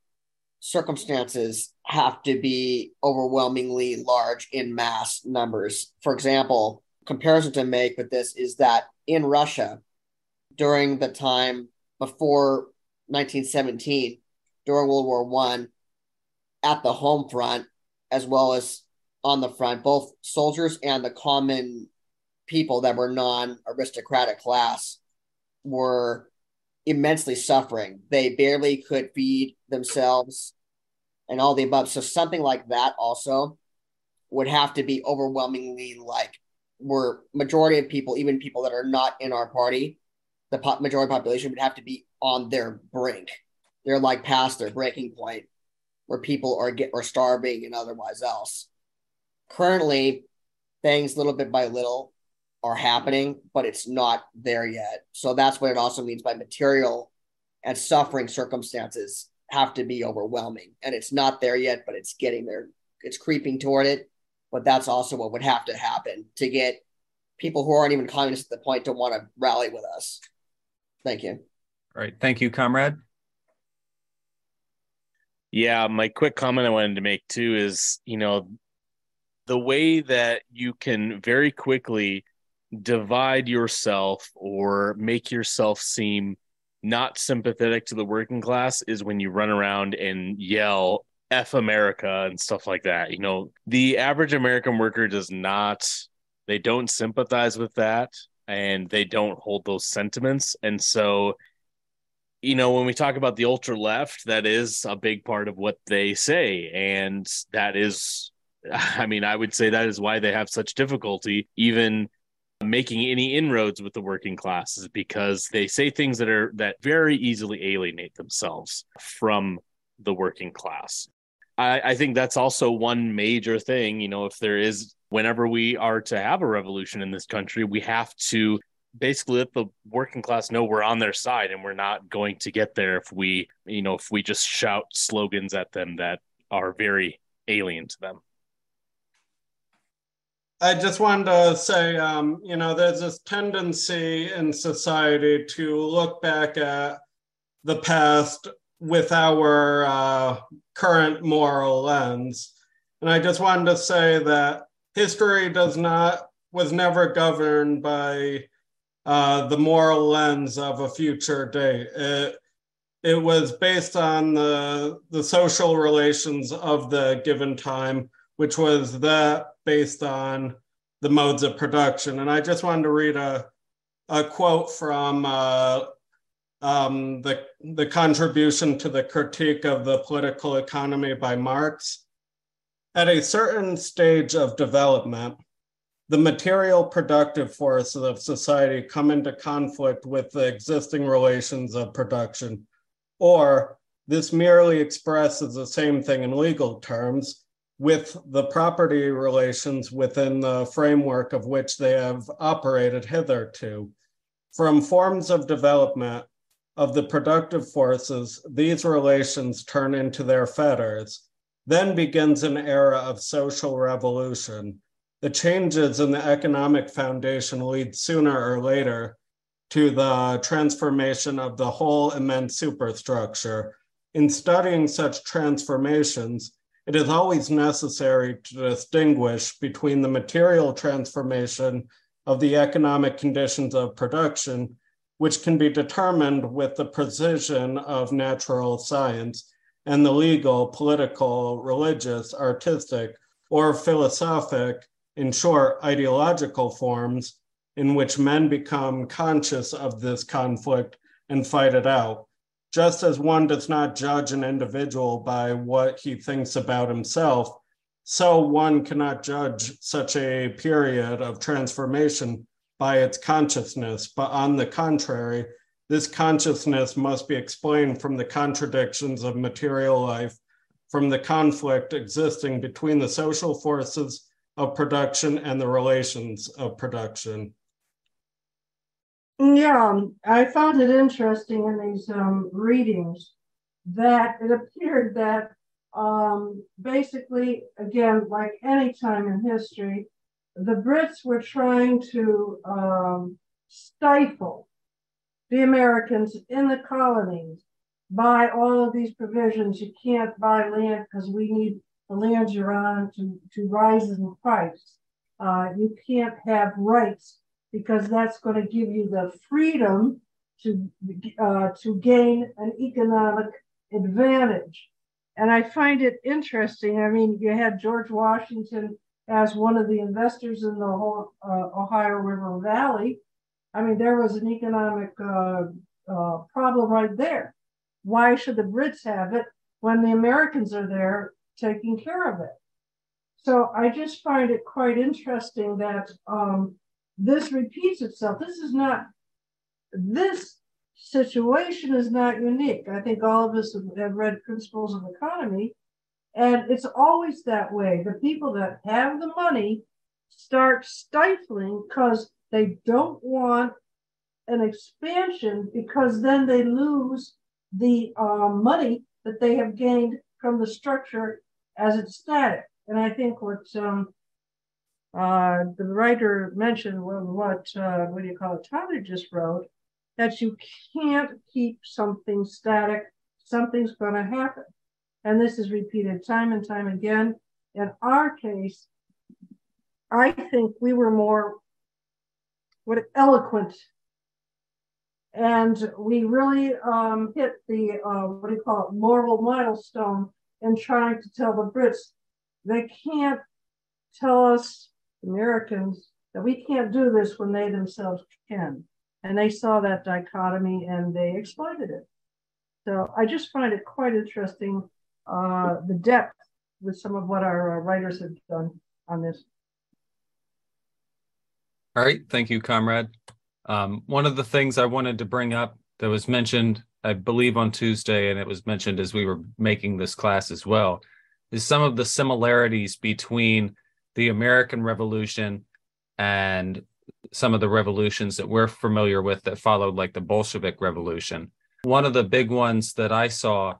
circumstances have to be overwhelmingly large in mass numbers. For example, comparison to make with this is that in Russia, during the time before 1917, during World War One, at the home front as well as on the front, both soldiers and the common people that were non aristocratic class were immensely suffering. They barely could feed themselves and all the above. So something like that also would have to be overwhelmingly like were majority of people, even people that are not in our party, the po- majority population would have to be on their brink. They're like past their breaking point where people are get are starving and otherwise else. Currently, things little bit by little are happening, but it's not there yet. So that's what it also means by material and suffering circumstances have to be overwhelming. And it's not there yet, but it's getting there. It's creeping toward it. But that's also what would have to happen to get people who aren't even communists at the point to want to rally with us. Thank you. All right. Thank you, comrade. Yeah, my quick comment I wanted to make too is, you know, the way that you can very quickly divide yourself or make yourself seem not sympathetic to the working class is when you run around and yell F America and stuff like that. You know, the average American worker does not, they don't sympathize with that and they don't hold those sentiments. And so you know, when we talk about the ultra left, that is a big part of what they say. And that is, [laughs] I mean, I would say that is why they have such difficulty even making any inroads with the working classes because they say things that are that very easily alienate themselves from the working class. I, I think that's also one major thing. You know, if there is, whenever we are to have a revolution in this country, we have to basically let the working class know we're on their side and we're not going to get there if we you know if we just shout slogans at them that are very alien to them i just wanted to say um, you know there's this tendency in society to look back at the past with our uh, current moral lens and i just wanted to say that history does not was never governed by uh, the moral lens of a future day. It, it was based on the, the social relations of the given time, which was that based on the modes of production. And I just wanted to read a, a quote from uh, um, the, the contribution to the critique of the political economy by Marx. At a certain stage of development, the material productive forces of society come into conflict with the existing relations of production, or this merely expresses the same thing in legal terms with the property relations within the framework of which they have operated hitherto. From forms of development of the productive forces, these relations turn into their fetters. Then begins an era of social revolution the changes in the economic foundation lead sooner or later to the transformation of the whole immense superstructure. In studying such transformations, it is always necessary to distinguish between the material transformation of the economic conditions of production, which can be determined with the precision of natural science, and the legal, political, religious, artistic, or philosophic in short, ideological forms in which men become conscious of this conflict and fight it out. Just as one does not judge an individual by what he thinks about himself, so one cannot judge such a period of transformation by its consciousness, but on the contrary, this consciousness must be explained from the contradictions of material life, from the conflict existing between the social forces of production and the relations of production. Yeah, I found it interesting in these um, readings that it appeared that um, basically, again, like any time in history, the Brits were trying to um, stifle the Americans in the colonies by all of these provisions. You can't buy land because we need the lands you're on to, to rise in price. Uh, you can't have rights because that's going to give you the freedom to uh, to gain an economic advantage. And I find it interesting. I mean, you had George Washington as one of the investors in the whole, uh, Ohio River Valley. I mean, there was an economic uh, uh, problem right there. Why should the Brits have it when the Americans are there taking care of it. So I just find it quite interesting that um, this repeats itself. This is not, this situation is not unique. I think all of us have read Principles of Economy, and it's always that way. The people that have the money start stifling because they don't want an expansion because then they lose the uh, money that they have gained from the structure as it's static. And I think what um, uh, the writer mentioned, well, what uh, what do you call it? Tyler just wrote that you can't keep something static. Something's going to happen, and this is repeated time and time again. In our case, I think we were more what eloquent and we really um, hit the uh, what do you call it moral milestone in trying to tell the Brits they can't tell us Americans that we can't do this when they themselves can, and they saw that dichotomy and they exploited it. So I just find it quite interesting uh, the depth with some of what our uh, writers have done on this. All right, thank you, comrade. Um, one of the things I wanted to bring up that was mentioned, I believe, on Tuesday, and it was mentioned as we were making this class as well, is some of the similarities between the American Revolution and some of the revolutions that we're familiar with that followed, like the Bolshevik Revolution. One of the big ones that I saw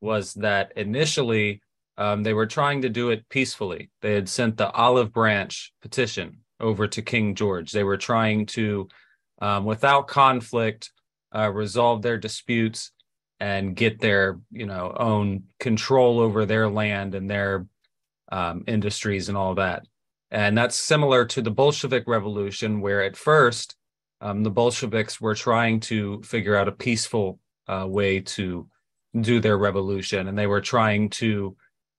was that initially um, they were trying to do it peacefully. They had sent the olive branch petition over to King George. They were trying to um, without conflict, uh, resolve their disputes and get their you know own control over their land and their um, industries and all that. And that's similar to the Bolshevik Revolution, where at first um, the Bolsheviks were trying to figure out a peaceful uh, way to do their revolution, and they were trying to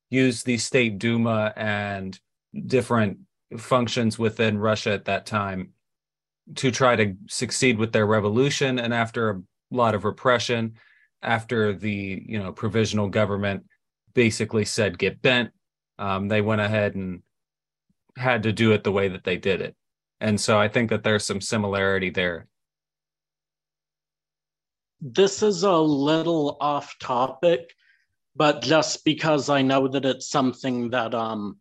use the state Duma and different functions within Russia at that time to try to succeed with their revolution and after a lot of repression after the you know provisional government basically said get bent um, they went ahead and had to do it the way that they did it and so i think that there's some similarity there this is a little off topic but just because i know that it's something that um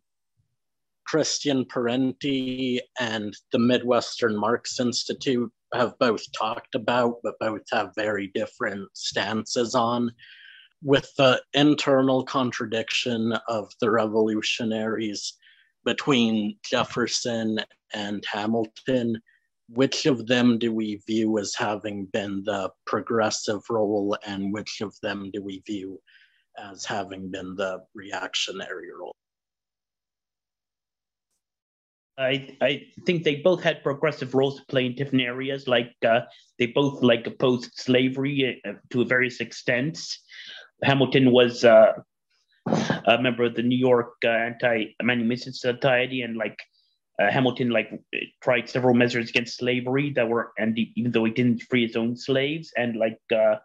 Christian Parenti and the Midwestern Marx Institute have both talked about, but both have very different stances on. With the internal contradiction of the revolutionaries between Jefferson and Hamilton, which of them do we view as having been the progressive role, and which of them do we view as having been the reactionary role? I I think they both had progressive roles to play in different areas. Like uh, they both like opposed slavery uh, to various extents. Hamilton was uh, a member of the New York uh, Anti-Manumission Society, and like uh, Hamilton like tried several measures against slavery that were, and even though he didn't free his own slaves, and like uh,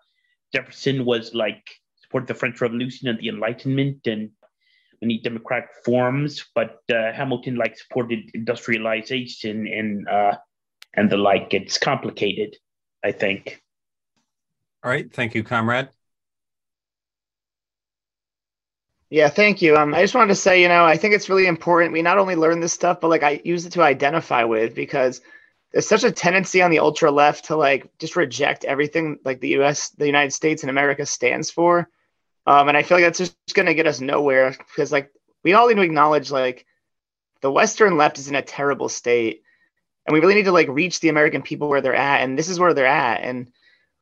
Jefferson was like supported the French Revolution and the Enlightenment, and many democratic forms, but uh, Hamilton like supported industrialization and uh, and the like. It's complicated, I think. All right, thank you, comrade. Yeah, thank you. Um, I just wanted to say, you know, I think it's really important we not only learn this stuff, but like I use it to identify with because there's such a tendency on the ultra left to like just reject everything like the U.S., the United States, and America stands for um, and I feel like that's just going to get us nowhere because, like, we all need to acknowledge, like, the Western left is in a terrible state. And we really need to, like, reach the American people where they're at. And this is where they're at. And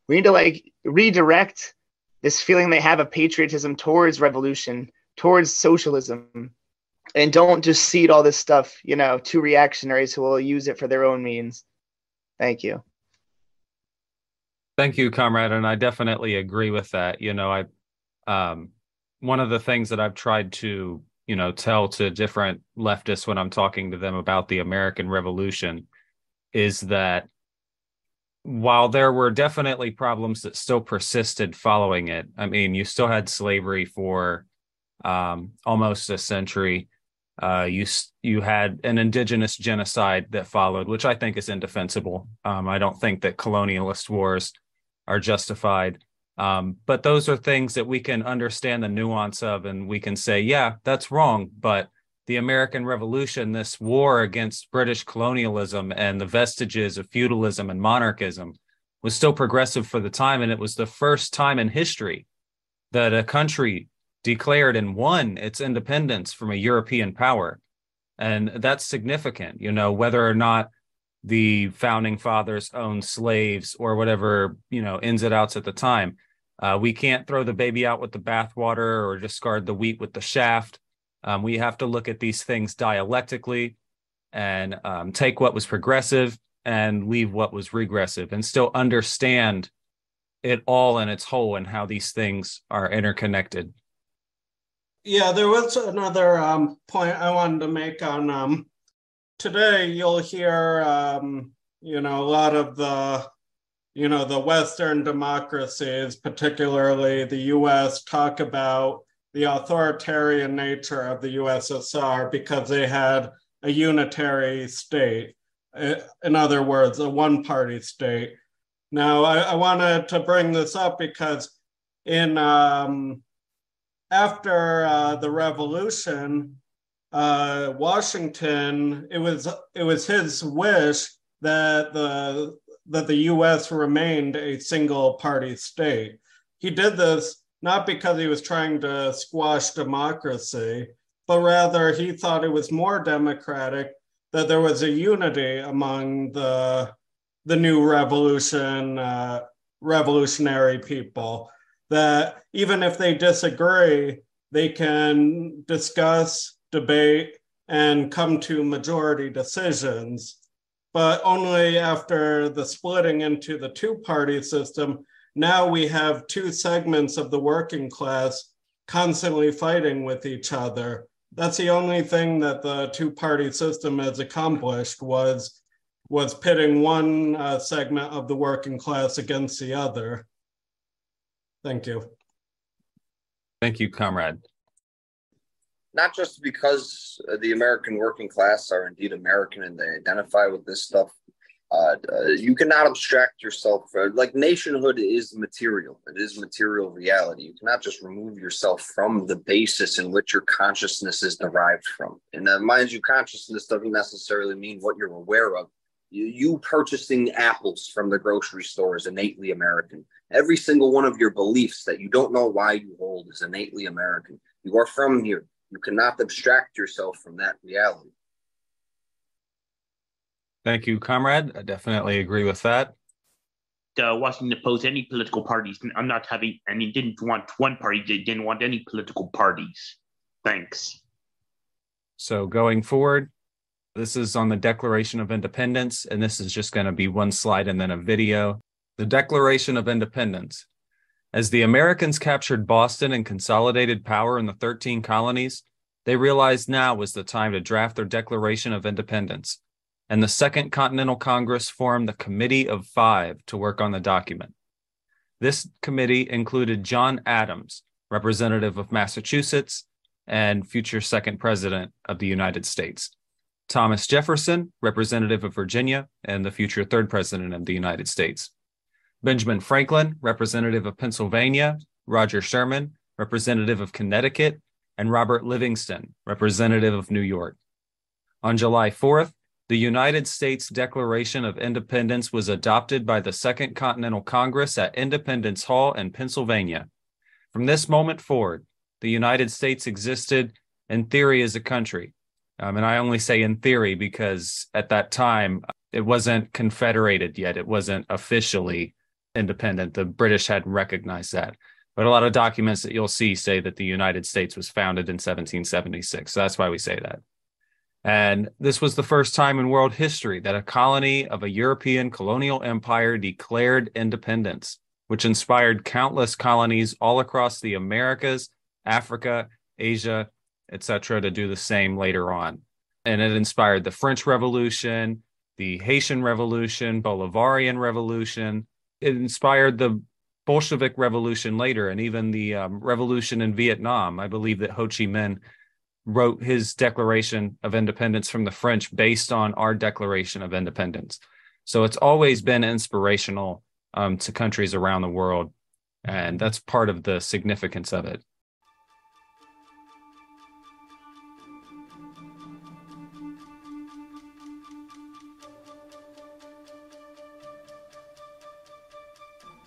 we need to, like, redirect this feeling they have of patriotism towards revolution, towards socialism. And don't just cede all this stuff, you know, to reactionaries who will use it for their own means. Thank you. Thank you, comrade. And I definitely agree with that. You know, I um, one of the things that I've tried to, you know, tell to different leftists when I'm talking to them about the American Revolution is that while there were definitely problems that still persisted following it, I mean, you still had slavery for um, almost a century. Uh, you you had an indigenous genocide that followed, which I think is indefensible. Um, I don't think that colonialist wars are justified. Um, but those are things that we can understand the nuance of, and we can say, yeah, that's wrong. But the American Revolution, this war against British colonialism and the vestiges of feudalism and monarchism, was still progressive for the time. And it was the first time in history that a country declared and won its independence from a European power. And that's significant, you know, whether or not the founding fathers owned slaves or whatever, you know, ins and outs at the time. Uh, we can't throw the baby out with the bathwater or discard the wheat with the shaft. Um, we have to look at these things dialectically and um, take what was progressive and leave what was regressive and still understand it all in its whole and how these things are interconnected. Yeah, there was another um, point I wanted to make on um, today. You'll hear, um, you know, a lot of the, you know, the Western democracies, particularly the U.S., talk about the authoritarian nature of the USSR because they had a unitary state. In other words, a one party state. Now, I, I, wanted to bring this up because in um, after uh, the revolution, uh, Washington, it was it was his wish that the that the U.S. remained a single party state. He did this not because he was trying to squash democracy, but rather he thought it was more democratic that there was a unity among the the new revolution uh, revolutionary people that even if they disagree they can discuss debate and come to majority decisions but only after the splitting into the two party system now we have two segments of the working class constantly fighting with each other. That's the only thing that the two-party system has accomplished was was pitting one uh, segment of the working class against the other. Thank you. Thank you, comrade. Not just because the American working class are indeed American and they identify with this stuff uh, uh, you cannot abstract yourself from, like nationhood is material. It is material reality. You cannot just remove yourself from the basis in which your consciousness is derived from. And uh, mind you consciousness doesn't necessarily mean what you're aware of. You, you purchasing apples from the grocery store is innately american every single one of your beliefs that you don't know why you hold is innately american you are from here you cannot abstract yourself from that reality Thank you, comrade. I definitely agree with that. Uh, Washington opposed any political parties. I'm not having, I mean, didn't want one party, they didn't want any political parties. Thanks. So going forward, this is on the Declaration of Independence, and this is just going to be one slide and then a video. The Declaration of Independence. As the Americans captured Boston and consolidated power in the 13 colonies, they realized now was the time to draft their Declaration of Independence and the Second Continental Congress formed the Committee of Five to work on the document. This committee included John Adams, representative of Massachusetts and future second president of the United States, Thomas Jefferson, representative of Virginia and the future third president of the United States, Benjamin Franklin, representative of Pennsylvania, Roger Sherman, representative of Connecticut, and Robert Livingston, representative of New York. On July 4th, the United States Declaration of Independence was adopted by the Second Continental Congress at Independence Hall in Pennsylvania. From this moment forward, the United States existed in theory as a country. Um, and I only say in theory because at that time, it wasn't confederated yet. It wasn't officially independent. The British hadn't recognized that. But a lot of documents that you'll see say that the United States was founded in 1776. So that's why we say that. And this was the first time in world history that a colony of a European colonial empire declared independence, which inspired countless colonies all across the Americas, Africa, Asia, etc., to do the same later on. And it inspired the French Revolution, the Haitian Revolution, Bolivarian Revolution. It inspired the Bolshevik Revolution later, and even the um, revolution in Vietnam. I believe that Ho Chi Minh wrote his Declaration of Independence from the French based on our Declaration of Independence. So it's always been inspirational um, to countries around the world. And that's part of the significance of it.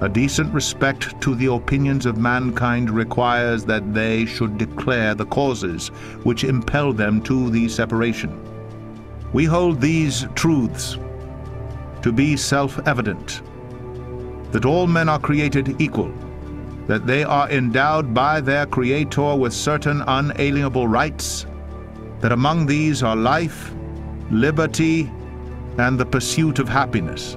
a decent respect to the opinions of mankind requires that they should declare the causes which impel them to the separation. We hold these truths to be self-evident, that all men are created equal, that they are endowed by their Creator with certain unalienable rights, that among these are life, liberty, and the pursuit of happiness.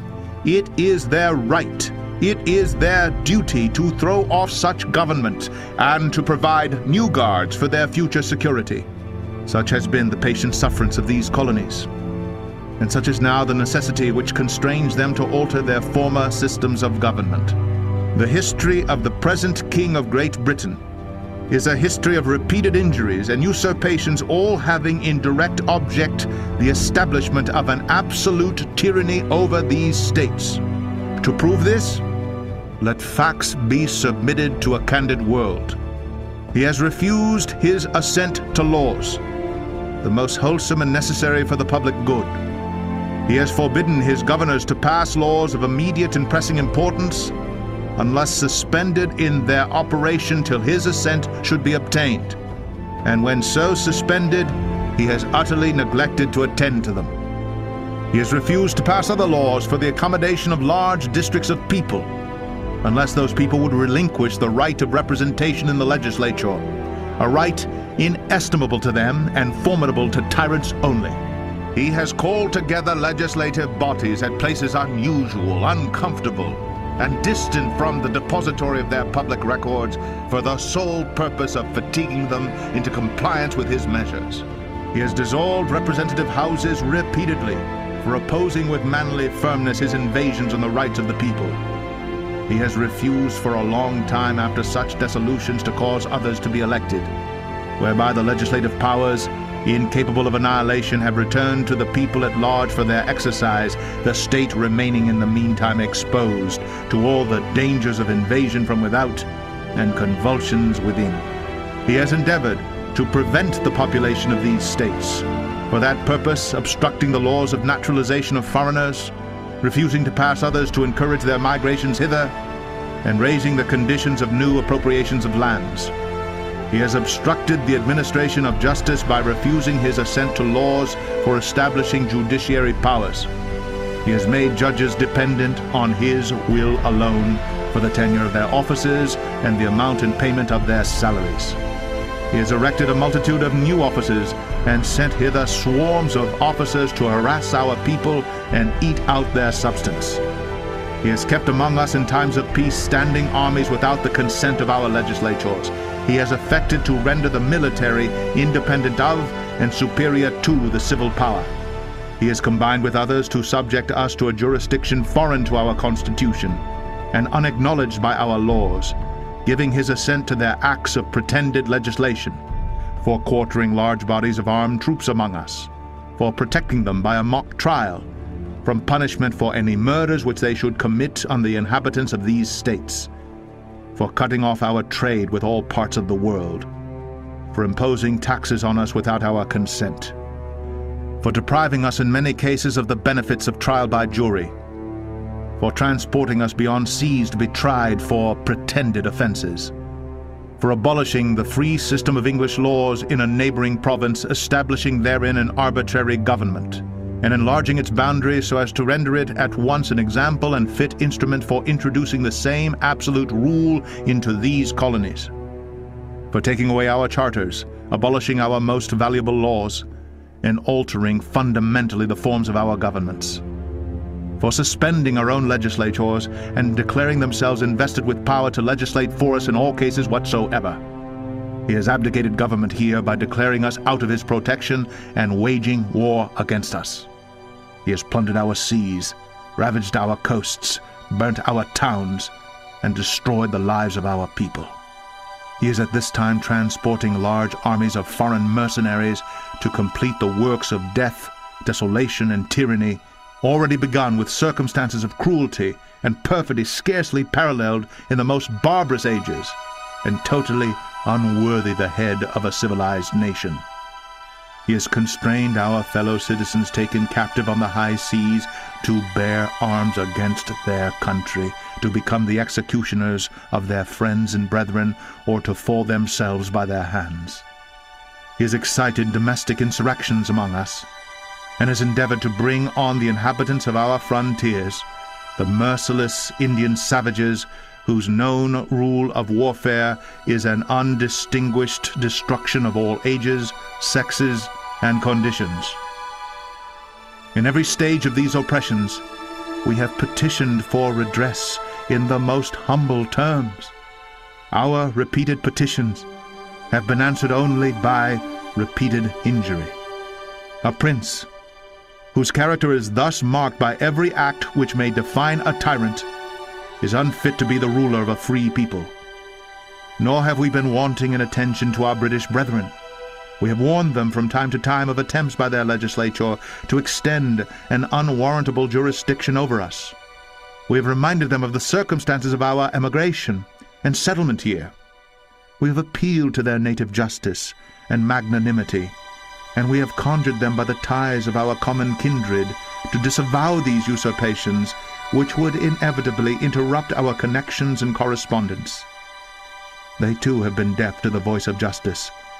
it is their right, it is their duty to throw off such government and to provide new guards for their future security. Such has been the patient sufferance of these colonies and such is now the necessity which constrains them to alter their former systems of government. The history of the present King of Great Britain is a history of repeated injuries and usurpations, all having in direct object the establishment of an absolute tyranny over these states. To prove this, let facts be submitted to a candid world. He has refused his assent to laws, the most wholesome and necessary for the public good. He has forbidden his governors to pass laws of immediate and pressing importance unless suspended in their operation till his assent should be obtained. And when so suspended, he has utterly neglected to attend to them. He has refused to pass other laws for the accommodation of large districts of people, unless those people would relinquish the right of representation in the legislature, a right inestimable to them and formidable to tyrants only. He has called together legislative bodies at places unusual, uncomfortable, and distant from the depository of their public records for the sole purpose of fatiguing them into compliance with his measures. He has dissolved representative houses repeatedly for opposing with manly firmness his invasions on the rights of the people. He has refused for a long time after such dissolutions to cause others to be elected, whereby the legislative powers incapable of annihilation, have returned to the people at large for their exercise, the state remaining in the meantime exposed to all the dangers of invasion from without and convulsions within. He has endeavored to prevent the population of these states, for that purpose obstructing the laws of naturalization of foreigners, refusing to pass others to encourage their migrations hither, and raising the conditions of new appropriations of lands. He has obstructed the administration of justice by refusing his assent to laws for establishing judiciary powers. He has made judges dependent on his will alone for the tenure of their offices and the amount and payment of their salaries. He has erected a multitude of new offices and sent hither swarms of officers to harass our people and eat out their substance. He has kept among us in times of peace standing armies without the consent of our legislators he has affected to render the military independent of and superior to the civil power. He has combined with others to subject us to a jurisdiction foreign to our Constitution and unacknowledged by our laws, giving his assent to their acts of pretended legislation, for quartering large bodies of armed troops among us, for protecting them by a mock trial, from punishment for any murders which they should commit on the inhabitants of these states, for cutting off our trade with all parts of the world, for imposing taxes on us without our consent, for depriving us in many cases of the benefits of trial by jury, for transporting us beyond seas to be tried for pretended offences, for abolishing the free system of English laws in a neighbouring province, establishing therein an arbitrary government, and enlarging its boundaries so as to render it at once an example and fit instrument for introducing the same absolute rule into these colonies, for taking away our charters, abolishing our most valuable laws, and altering fundamentally the forms of our governments, for suspending our own legislatures and declaring themselves invested with power to legislate for us in all cases whatsoever. He has abdicated government here by declaring us out of his protection and waging war against us. He has plundered our seas, ravaged our coasts, burnt our towns, and destroyed the lives of our people. He is at this time transporting large armies of foreign mercenaries to complete the works of death, desolation, and tyranny already begun with circumstances of cruelty and perfidy scarcely paralleled in the most barbarous ages, and totally unworthy the head of a civilized nation. He has constrained our fellow citizens taken captive on the high seas to bear arms against their country, to become the executioners of their friends and brethren, or to fall themselves by their hands. He has excited domestic insurrections among us, and has endeavored to bring on the inhabitants of our frontiers, the merciless Indian savages whose known rule of warfare is an undistinguished destruction of all ages, sexes, and conditions. In every stage of these oppressions, we have petitioned for redress in the most humble terms. Our repeated petitions have been answered only by repeated injury. A prince, whose character is thus marked by every act which may define a tyrant, is unfit to be the ruler of a free people. Nor have we been wanting in attention to our British brethren. We have warned them from time to time of attempts by their legislature to extend an unwarrantable jurisdiction over us. We have reminded them of the circumstances of our emigration and settlement here. We have appealed to their native justice and magnanimity, and we have conjured them by the ties of our common kindred to disavow these usurpations which would inevitably interrupt our connections and correspondence. They too have been deaf to the voice of justice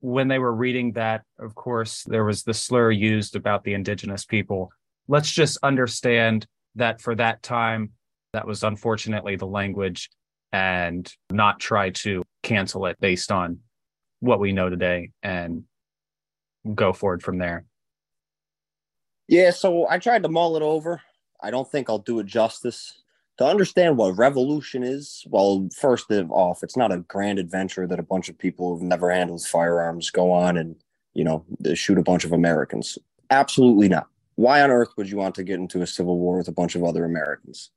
When they were reading that, of course, there was the slur used about the indigenous people. Let's just understand that for that time, that was unfortunately the language and not try to cancel it based on what we know today and go forward from there. Yeah, so I tried to mull it over. I don't think I'll do it justice to understand what revolution is, well, first off, it's not a grand adventure that a bunch of people who've never handled firearms go on and, you know, shoot a bunch of Americans. Absolutely not. Why on earth would you want to get into a civil war with a bunch of other Americans?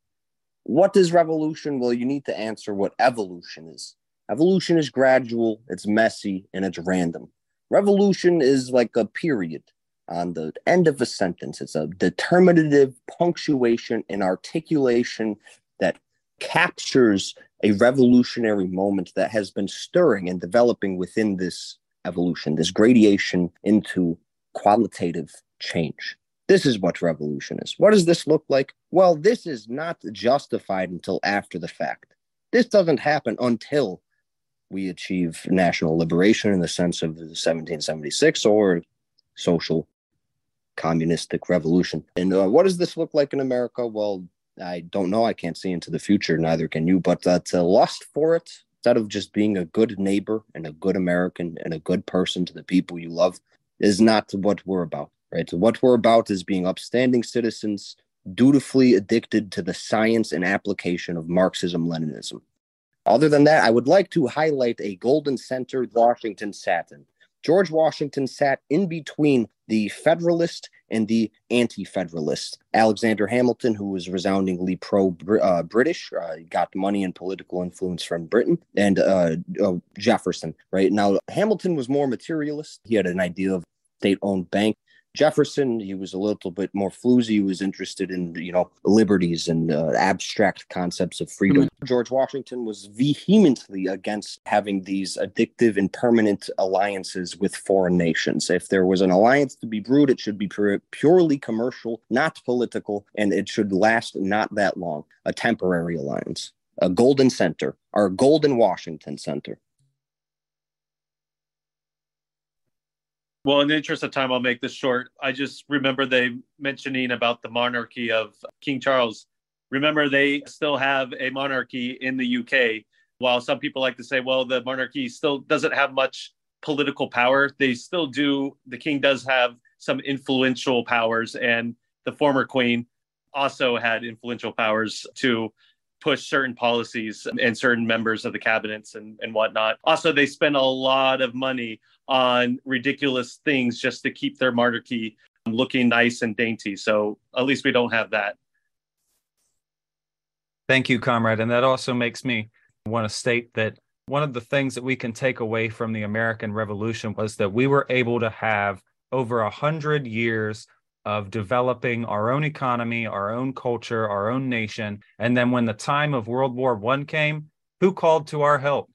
What is revolution? Well, you need to answer what evolution is. Evolution is gradual, it's messy, and it's random. Revolution is like a period. On the end of a sentence. It's a determinative punctuation and articulation that captures a revolutionary moment that has been stirring and developing within this evolution, this gradation into qualitative change. This is what revolution is. What does this look like? Well, this is not justified until after the fact. This doesn't happen until we achieve national liberation in the sense of 1776 or social communistic revolution. And uh, what does this look like in America? Well, I don't know. I can't see into the future. Neither can you. But uh, to lust for it, instead of just being a good neighbor and a good American and a good person to the people you love, is not what we're about. Right. So what we're about is being upstanding citizens, dutifully addicted to the science and application of Marxism Leninism. Other than that, I would like to highlight a golden center Washington satin. George Washington sat in between the Federalist and the Anti Federalist. Alexander Hamilton, who was resoundingly pro uh, British, uh, got money and political influence from Britain, and uh, uh, Jefferson, right? Now, Hamilton was more materialist. He had an idea of state owned bank. Jefferson, he was a little bit more floozy. He was interested in, you know, liberties and uh, abstract concepts of freedom. Mm-hmm. George Washington was vehemently against having these addictive and permanent alliances with foreign nations. If there was an alliance to be brewed, it should be pure, purely commercial, not political, and it should last not that long. A temporary alliance, a golden center, our golden Washington center. Well, in the interest of time, I'll make this short. I just remember they mentioning about the monarchy of King Charles. Remember, they still have a monarchy in the UK. While some people like to say, well, the monarchy still doesn't have much political power, they still do. The king does have some influential powers, and the former queen also had influential powers to push certain policies and certain members of the cabinets and, and whatnot. Also, they spend a lot of money on ridiculous things just to keep their monarchy um, looking nice and dainty. So at least we don't have that. Thank you, comrade. And that also makes me want to state that one of the things that we can take away from the American Revolution was that we were able to have over a hundred years of developing our own economy, our own culture, our own nation. And then when the time of World War One came, who called to our help?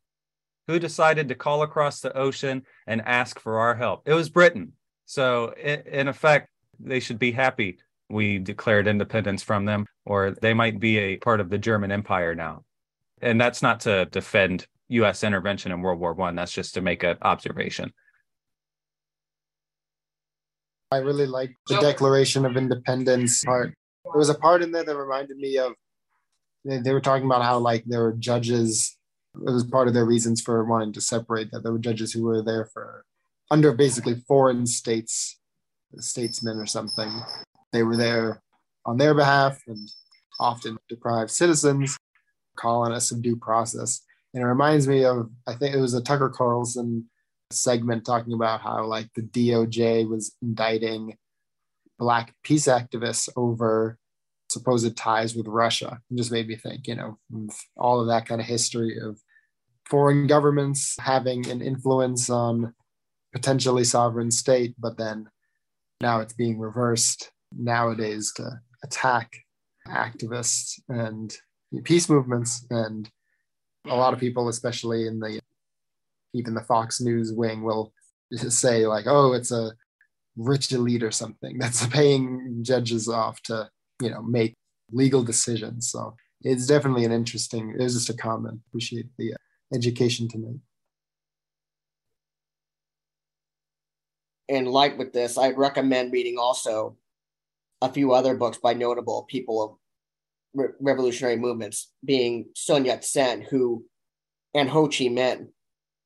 who decided to call across the ocean and ask for our help? It was Britain. So, in effect, they should be happy we declared independence from them, or they might be a part of the German Empire now. And that's not to defend U.S. intervention in World War One. That's just to make an observation. I really like the Declaration of Independence part. There was a part in there that reminded me of they, they were talking about how like there were judges it was part of their reasons for wanting to separate that there were judges who were there for under basically foreign states statesmen or something. They were there on their behalf and often deprive citizens colonists of due process. And it reminds me of i think it was a tucker carlson segment talking about how like the doj was indicting black peace activists over supposed ties with Russia. It just made me think, you know, all of that kind of history of foreign governments having an influence on potentially sovereign state, but then now it's being reversed nowadays to attack activists and peace movements and a lot of people especially in the even the fox news wing will [laughs] say like oh it's a rich elite or something [laughs] that's paying judges off to you know make legal decisions so it's definitely an interesting it was just a comment appreciate the uh, education tonight. And like with this, I'd recommend reading also a few other books by notable people of re- revolutionary movements, being Sun Yat sen, who and Ho Chi Minh.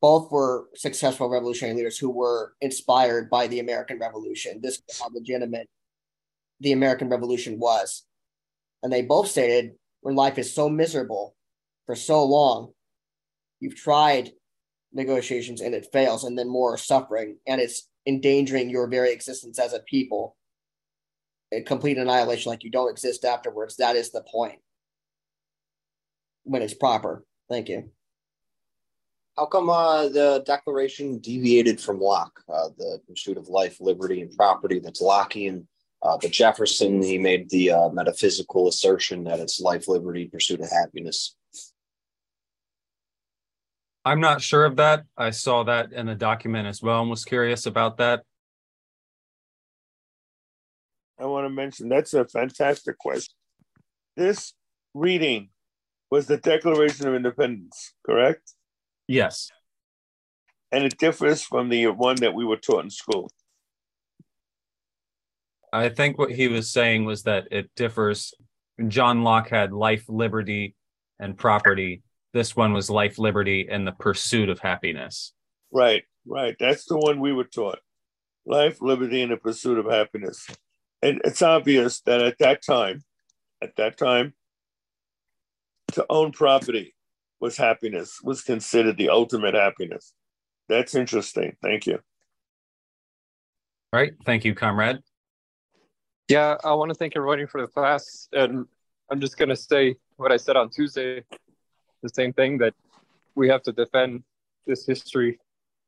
Both were successful revolutionary leaders who were inspired by the American Revolution. This is how legitimate the American Revolution was. And they both stated when life is so miserable for so long, you've tried negotiations and it fails, and then more suffering, and it's endangering your very existence as a people. A complete annihilation, like you don't exist afterwards. That is the point when it's proper. Thank you. How come uh, the Declaration deviated from Locke, uh, the pursuit of life, liberty, and property that's Lockean? Uh, but Jefferson, he made the uh, metaphysical assertion that it's life, liberty, pursuit of happiness. I'm not sure of that. I saw that in a document as well and was curious about that. I want to mention that's a fantastic question. This reading was the Declaration of Independence, correct? Yes. And it differs from the one that we were taught in school. I think what he was saying was that it differs. John Locke had life, liberty, and property. This one was life, liberty, and the pursuit of happiness. Right, right. That's the one we were taught. Life, liberty, and the pursuit of happiness. And it's obvious that at that time, at that time, to own property was happiness, was considered the ultimate happiness. That's interesting. Thank you. All right. Thank you, comrade. Yeah, I want to thank everybody for the class. And I'm just going to say what I said on Tuesday the same thing that we have to defend this history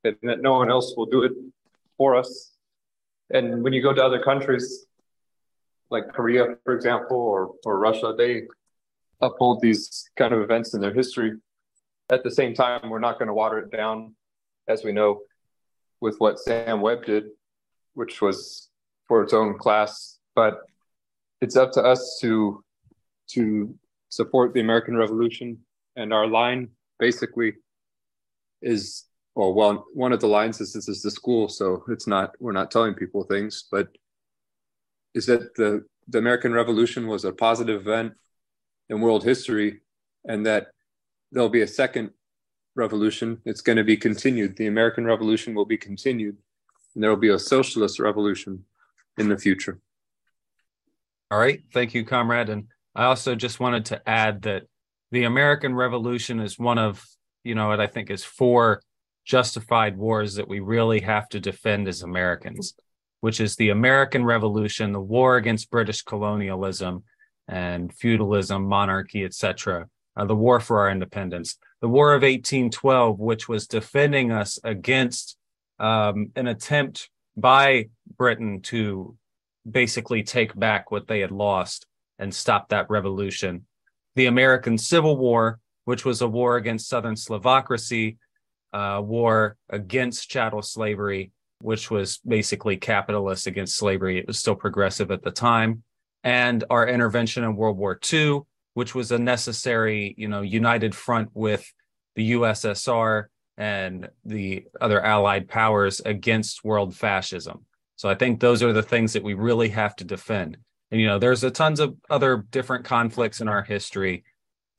and that no one else will do it for us. And when you go to other countries, like Korea, for example, or, or Russia, they uphold these kind of events in their history. At the same time, we're not going to water it down, as we know, with what Sam Webb did, which was for its own class. But it's up to us to to support the American Revolution, and our line basically is well, well, one of the lines is this is the school, so it's not we're not telling people things, but is that the the American Revolution was a positive event in world history, and that there'll be a second revolution. It's going to be continued. The American Revolution will be continued, and there will be a socialist revolution in the future. All right. Thank you, comrade. And I also just wanted to add that the American Revolution is one of, you know, what I think is four justified wars that we really have to defend as Americans, which is the American Revolution, the war against British colonialism, and feudalism, monarchy, etc. Uh, the war for our independence, the War of 1812, which was defending us against um, an attempt by Britain to basically take back what they had lost and stop that revolution. The American Civil War, which was a war against Southern Slavocracy, uh, war against chattel slavery, which was basically capitalist against slavery. It was still progressive at the time and our intervention in World War II, which was a necessary, you know, united front with the USSR and the other allied powers against world fascism. So I think those are the things that we really have to defend. And you know, there's a tons of other different conflicts in our history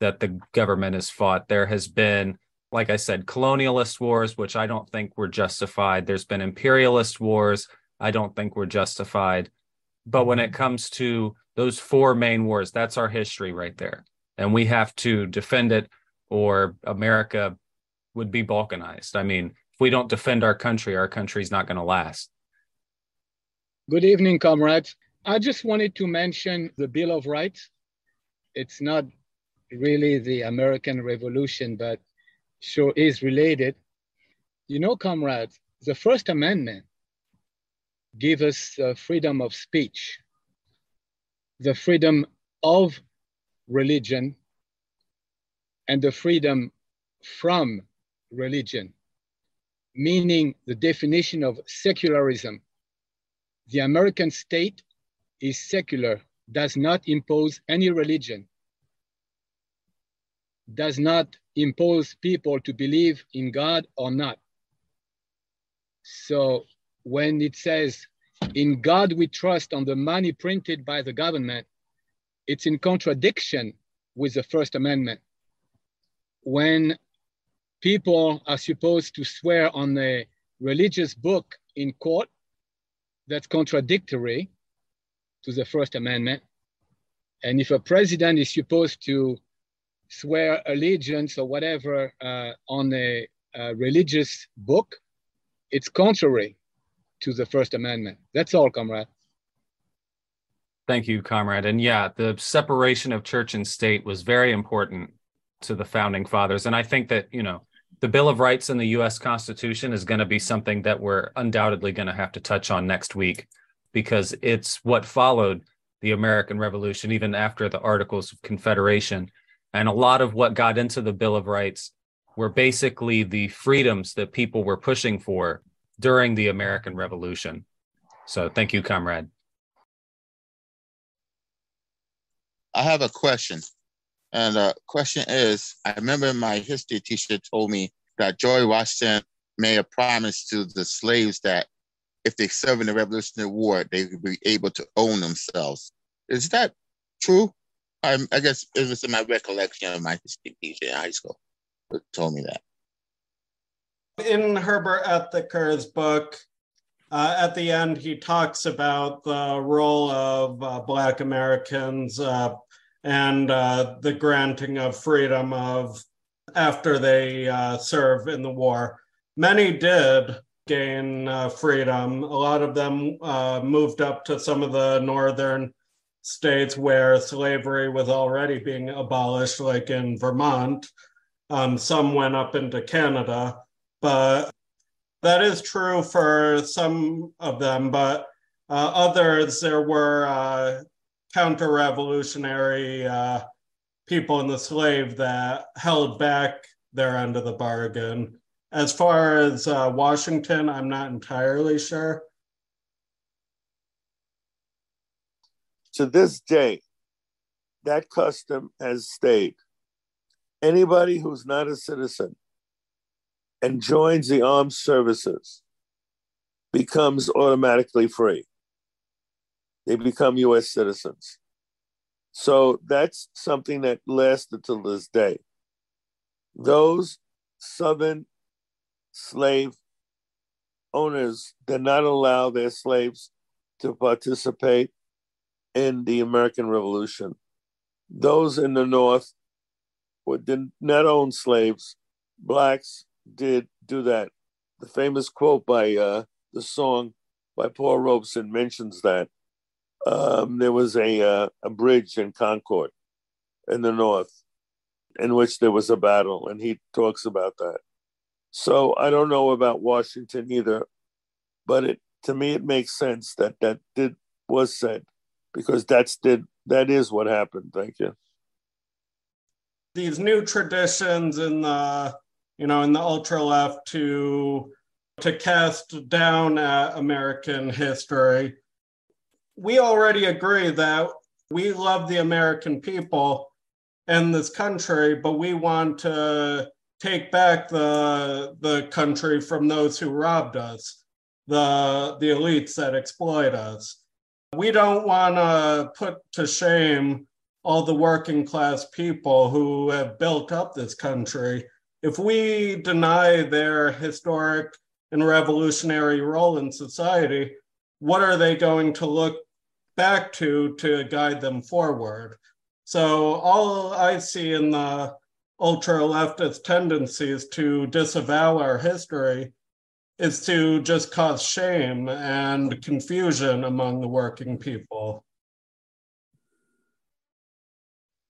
that the government has fought. There has been, like I said, colonialist wars, which I don't think were justified. There's been imperialist wars. I don't think were justified. But when it mm-hmm. comes to those four main wars, that's our history right there. And we have to defend it or America would be balkanized. I mean, if we don't defend our country, our country's not going to last. Good evening, comrades. I just wanted to mention the Bill of Rights. It's not really the American Revolution, but sure is related. You know, comrades, the First Amendment give us uh, freedom of speech, the freedom of religion, and the freedom from religion, meaning the definition of secularism. The American state is secular, does not impose any religion, does not impose people to believe in God or not. So when it says, in God we trust on the money printed by the government, it's in contradiction with the First Amendment. When people are supposed to swear on a religious book in court, that's contradictory to the First Amendment. And if a president is supposed to swear allegiance or whatever uh, on a, a religious book, it's contrary to the First Amendment. That's all, comrade. Thank you, comrade. And yeah, the separation of church and state was very important to the founding fathers. And I think that, you know, the Bill of Rights in the US Constitution is going to be something that we're undoubtedly going to have to touch on next week because it's what followed the American Revolution, even after the Articles of Confederation. And a lot of what got into the Bill of Rights were basically the freedoms that people were pushing for during the American Revolution. So thank you, comrade. I have a question. And the question is I remember my history teacher told me that George Washington made a promise to the slaves that if they serve in the Revolutionary War, they would be able to own themselves. Is that true? I, I guess it was in my recollection of my history teacher in high school who told me that. In Herbert Aptheker's book, uh, at the end, he talks about the role of uh, Black Americans uh, and uh, the granting of freedom of after they uh, serve in the war. Many did gain uh, freedom. A lot of them moved up to some of the northern states where slavery was already being abolished, like in Vermont. Um, some went up into Canada, but that is true for some of them. But uh, others, there were uh, counter revolutionary uh, people in the slave that held back their end of the bargain. As far as uh, Washington, I'm not entirely sure. To this day, that custom has stayed. Anybody who's not a citizen and joins the armed services becomes automatically free they become US citizens. So that's something that lasted till this day. Those Southern slave owners did not allow their slaves to participate in the American Revolution. Those in the North did not own slaves, blacks did do that. The famous quote by uh, the song by Paul Robeson mentions that um, there was a uh, a bridge in Concord in the north in which there was a battle, and he talks about that. So I don't know about Washington either, but it to me it makes sense that that did was said because that's did that is what happened. Thank you. These new traditions in the you know in the ultra left to to cast down at American history we already agree that we love the American people and this country, but we want to take back the the country from those who robbed us, the the elites that exploit us. We don't want to put to shame all the working class people who have built up this country. If we deny their historic and revolutionary role in society, what are they going to look back to to guide them forward. So all I see in the ultra leftist tendencies to disavow our history is to just cause shame and confusion among the working people.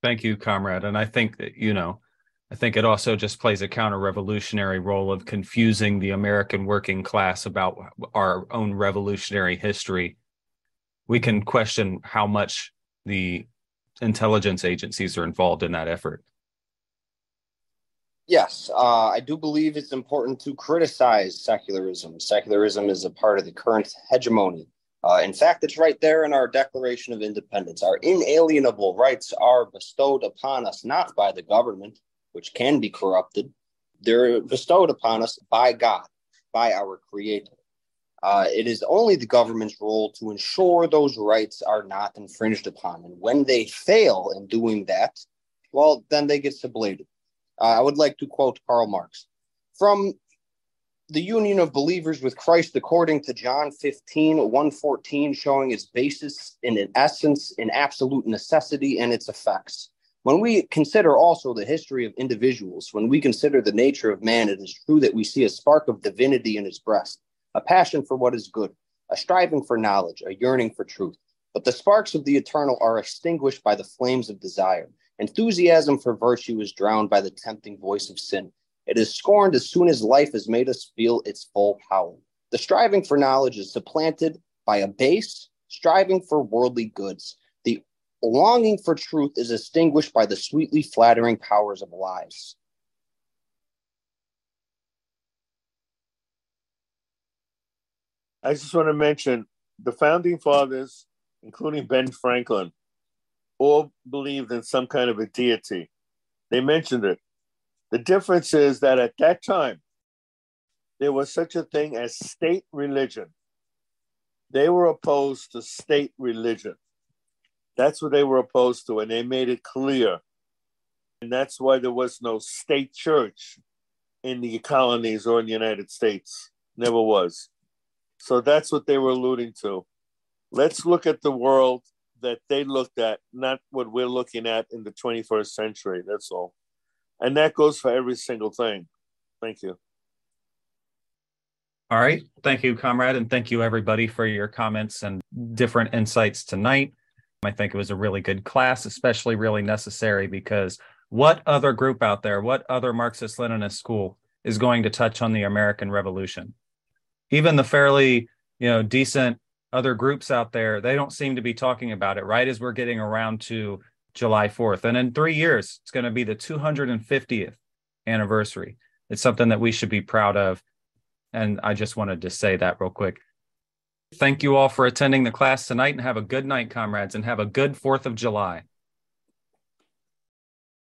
Thank you, comrade. And I think that, you know, I think it also just plays a counter revolutionary role of confusing the American working class about our own revolutionary history we can question how much the intelligence agencies are involved in that effort. Yes, uh, I do believe it's important to criticize secularism. Secularism is a part of the current hegemony. Uh, in fact, it's right there in our Declaration of Independence. Our inalienable rights are bestowed upon us not by the government, which can be corrupted, they're bestowed upon us by God, by our Creator. Uh, it is only the government's role to ensure those rights are not infringed upon. And when they fail in doing that, well, then they get sublated. Uh, I would like to quote Karl Marx from the union of believers with Christ according to John 15, 114, showing its basis in an essence, in absolute necessity, and its effects. When we consider also the history of individuals, when we consider the nature of man, it is true that we see a spark of divinity in his breast a passion for what is good, a striving for knowledge, a yearning for truth. But the sparks of the eternal are extinguished by the flames of desire. Enthusiasm for virtue is drowned by the tempting voice of sin. It is scorned as soon as life has made us feel its full power. The striving for knowledge is supplanted by a base striving for worldly goods. Longing for truth is extinguished by the sweetly flattering powers of lies. I just want to mention the founding fathers, including Ben Franklin, all believed in some kind of a deity. They mentioned it. The difference is that at that time, there was such a thing as state religion. They were opposed to state religion. That's what they were opposed to, and they made it clear. And that's why there was no state church in the colonies or in the United States. Never was. So that's what they were alluding to. Let's look at the world that they looked at, not what we're looking at in the 21st century. That's all. And that goes for every single thing. Thank you. All right. Thank you, comrade. And thank you, everybody, for your comments and different insights tonight. I think it was a really good class, especially really necessary because what other group out there, what other Marxist Leninist school is going to touch on the American Revolution? Even the fairly, you know, decent other groups out there, they don't seem to be talking about it right as we're getting around to July 4th. And in three years, it's going to be the 250th anniversary. It's something that we should be proud of. And I just wanted to say that real quick. Thank you all for attending the class tonight and have a good night, comrades, and have a good 4th of July.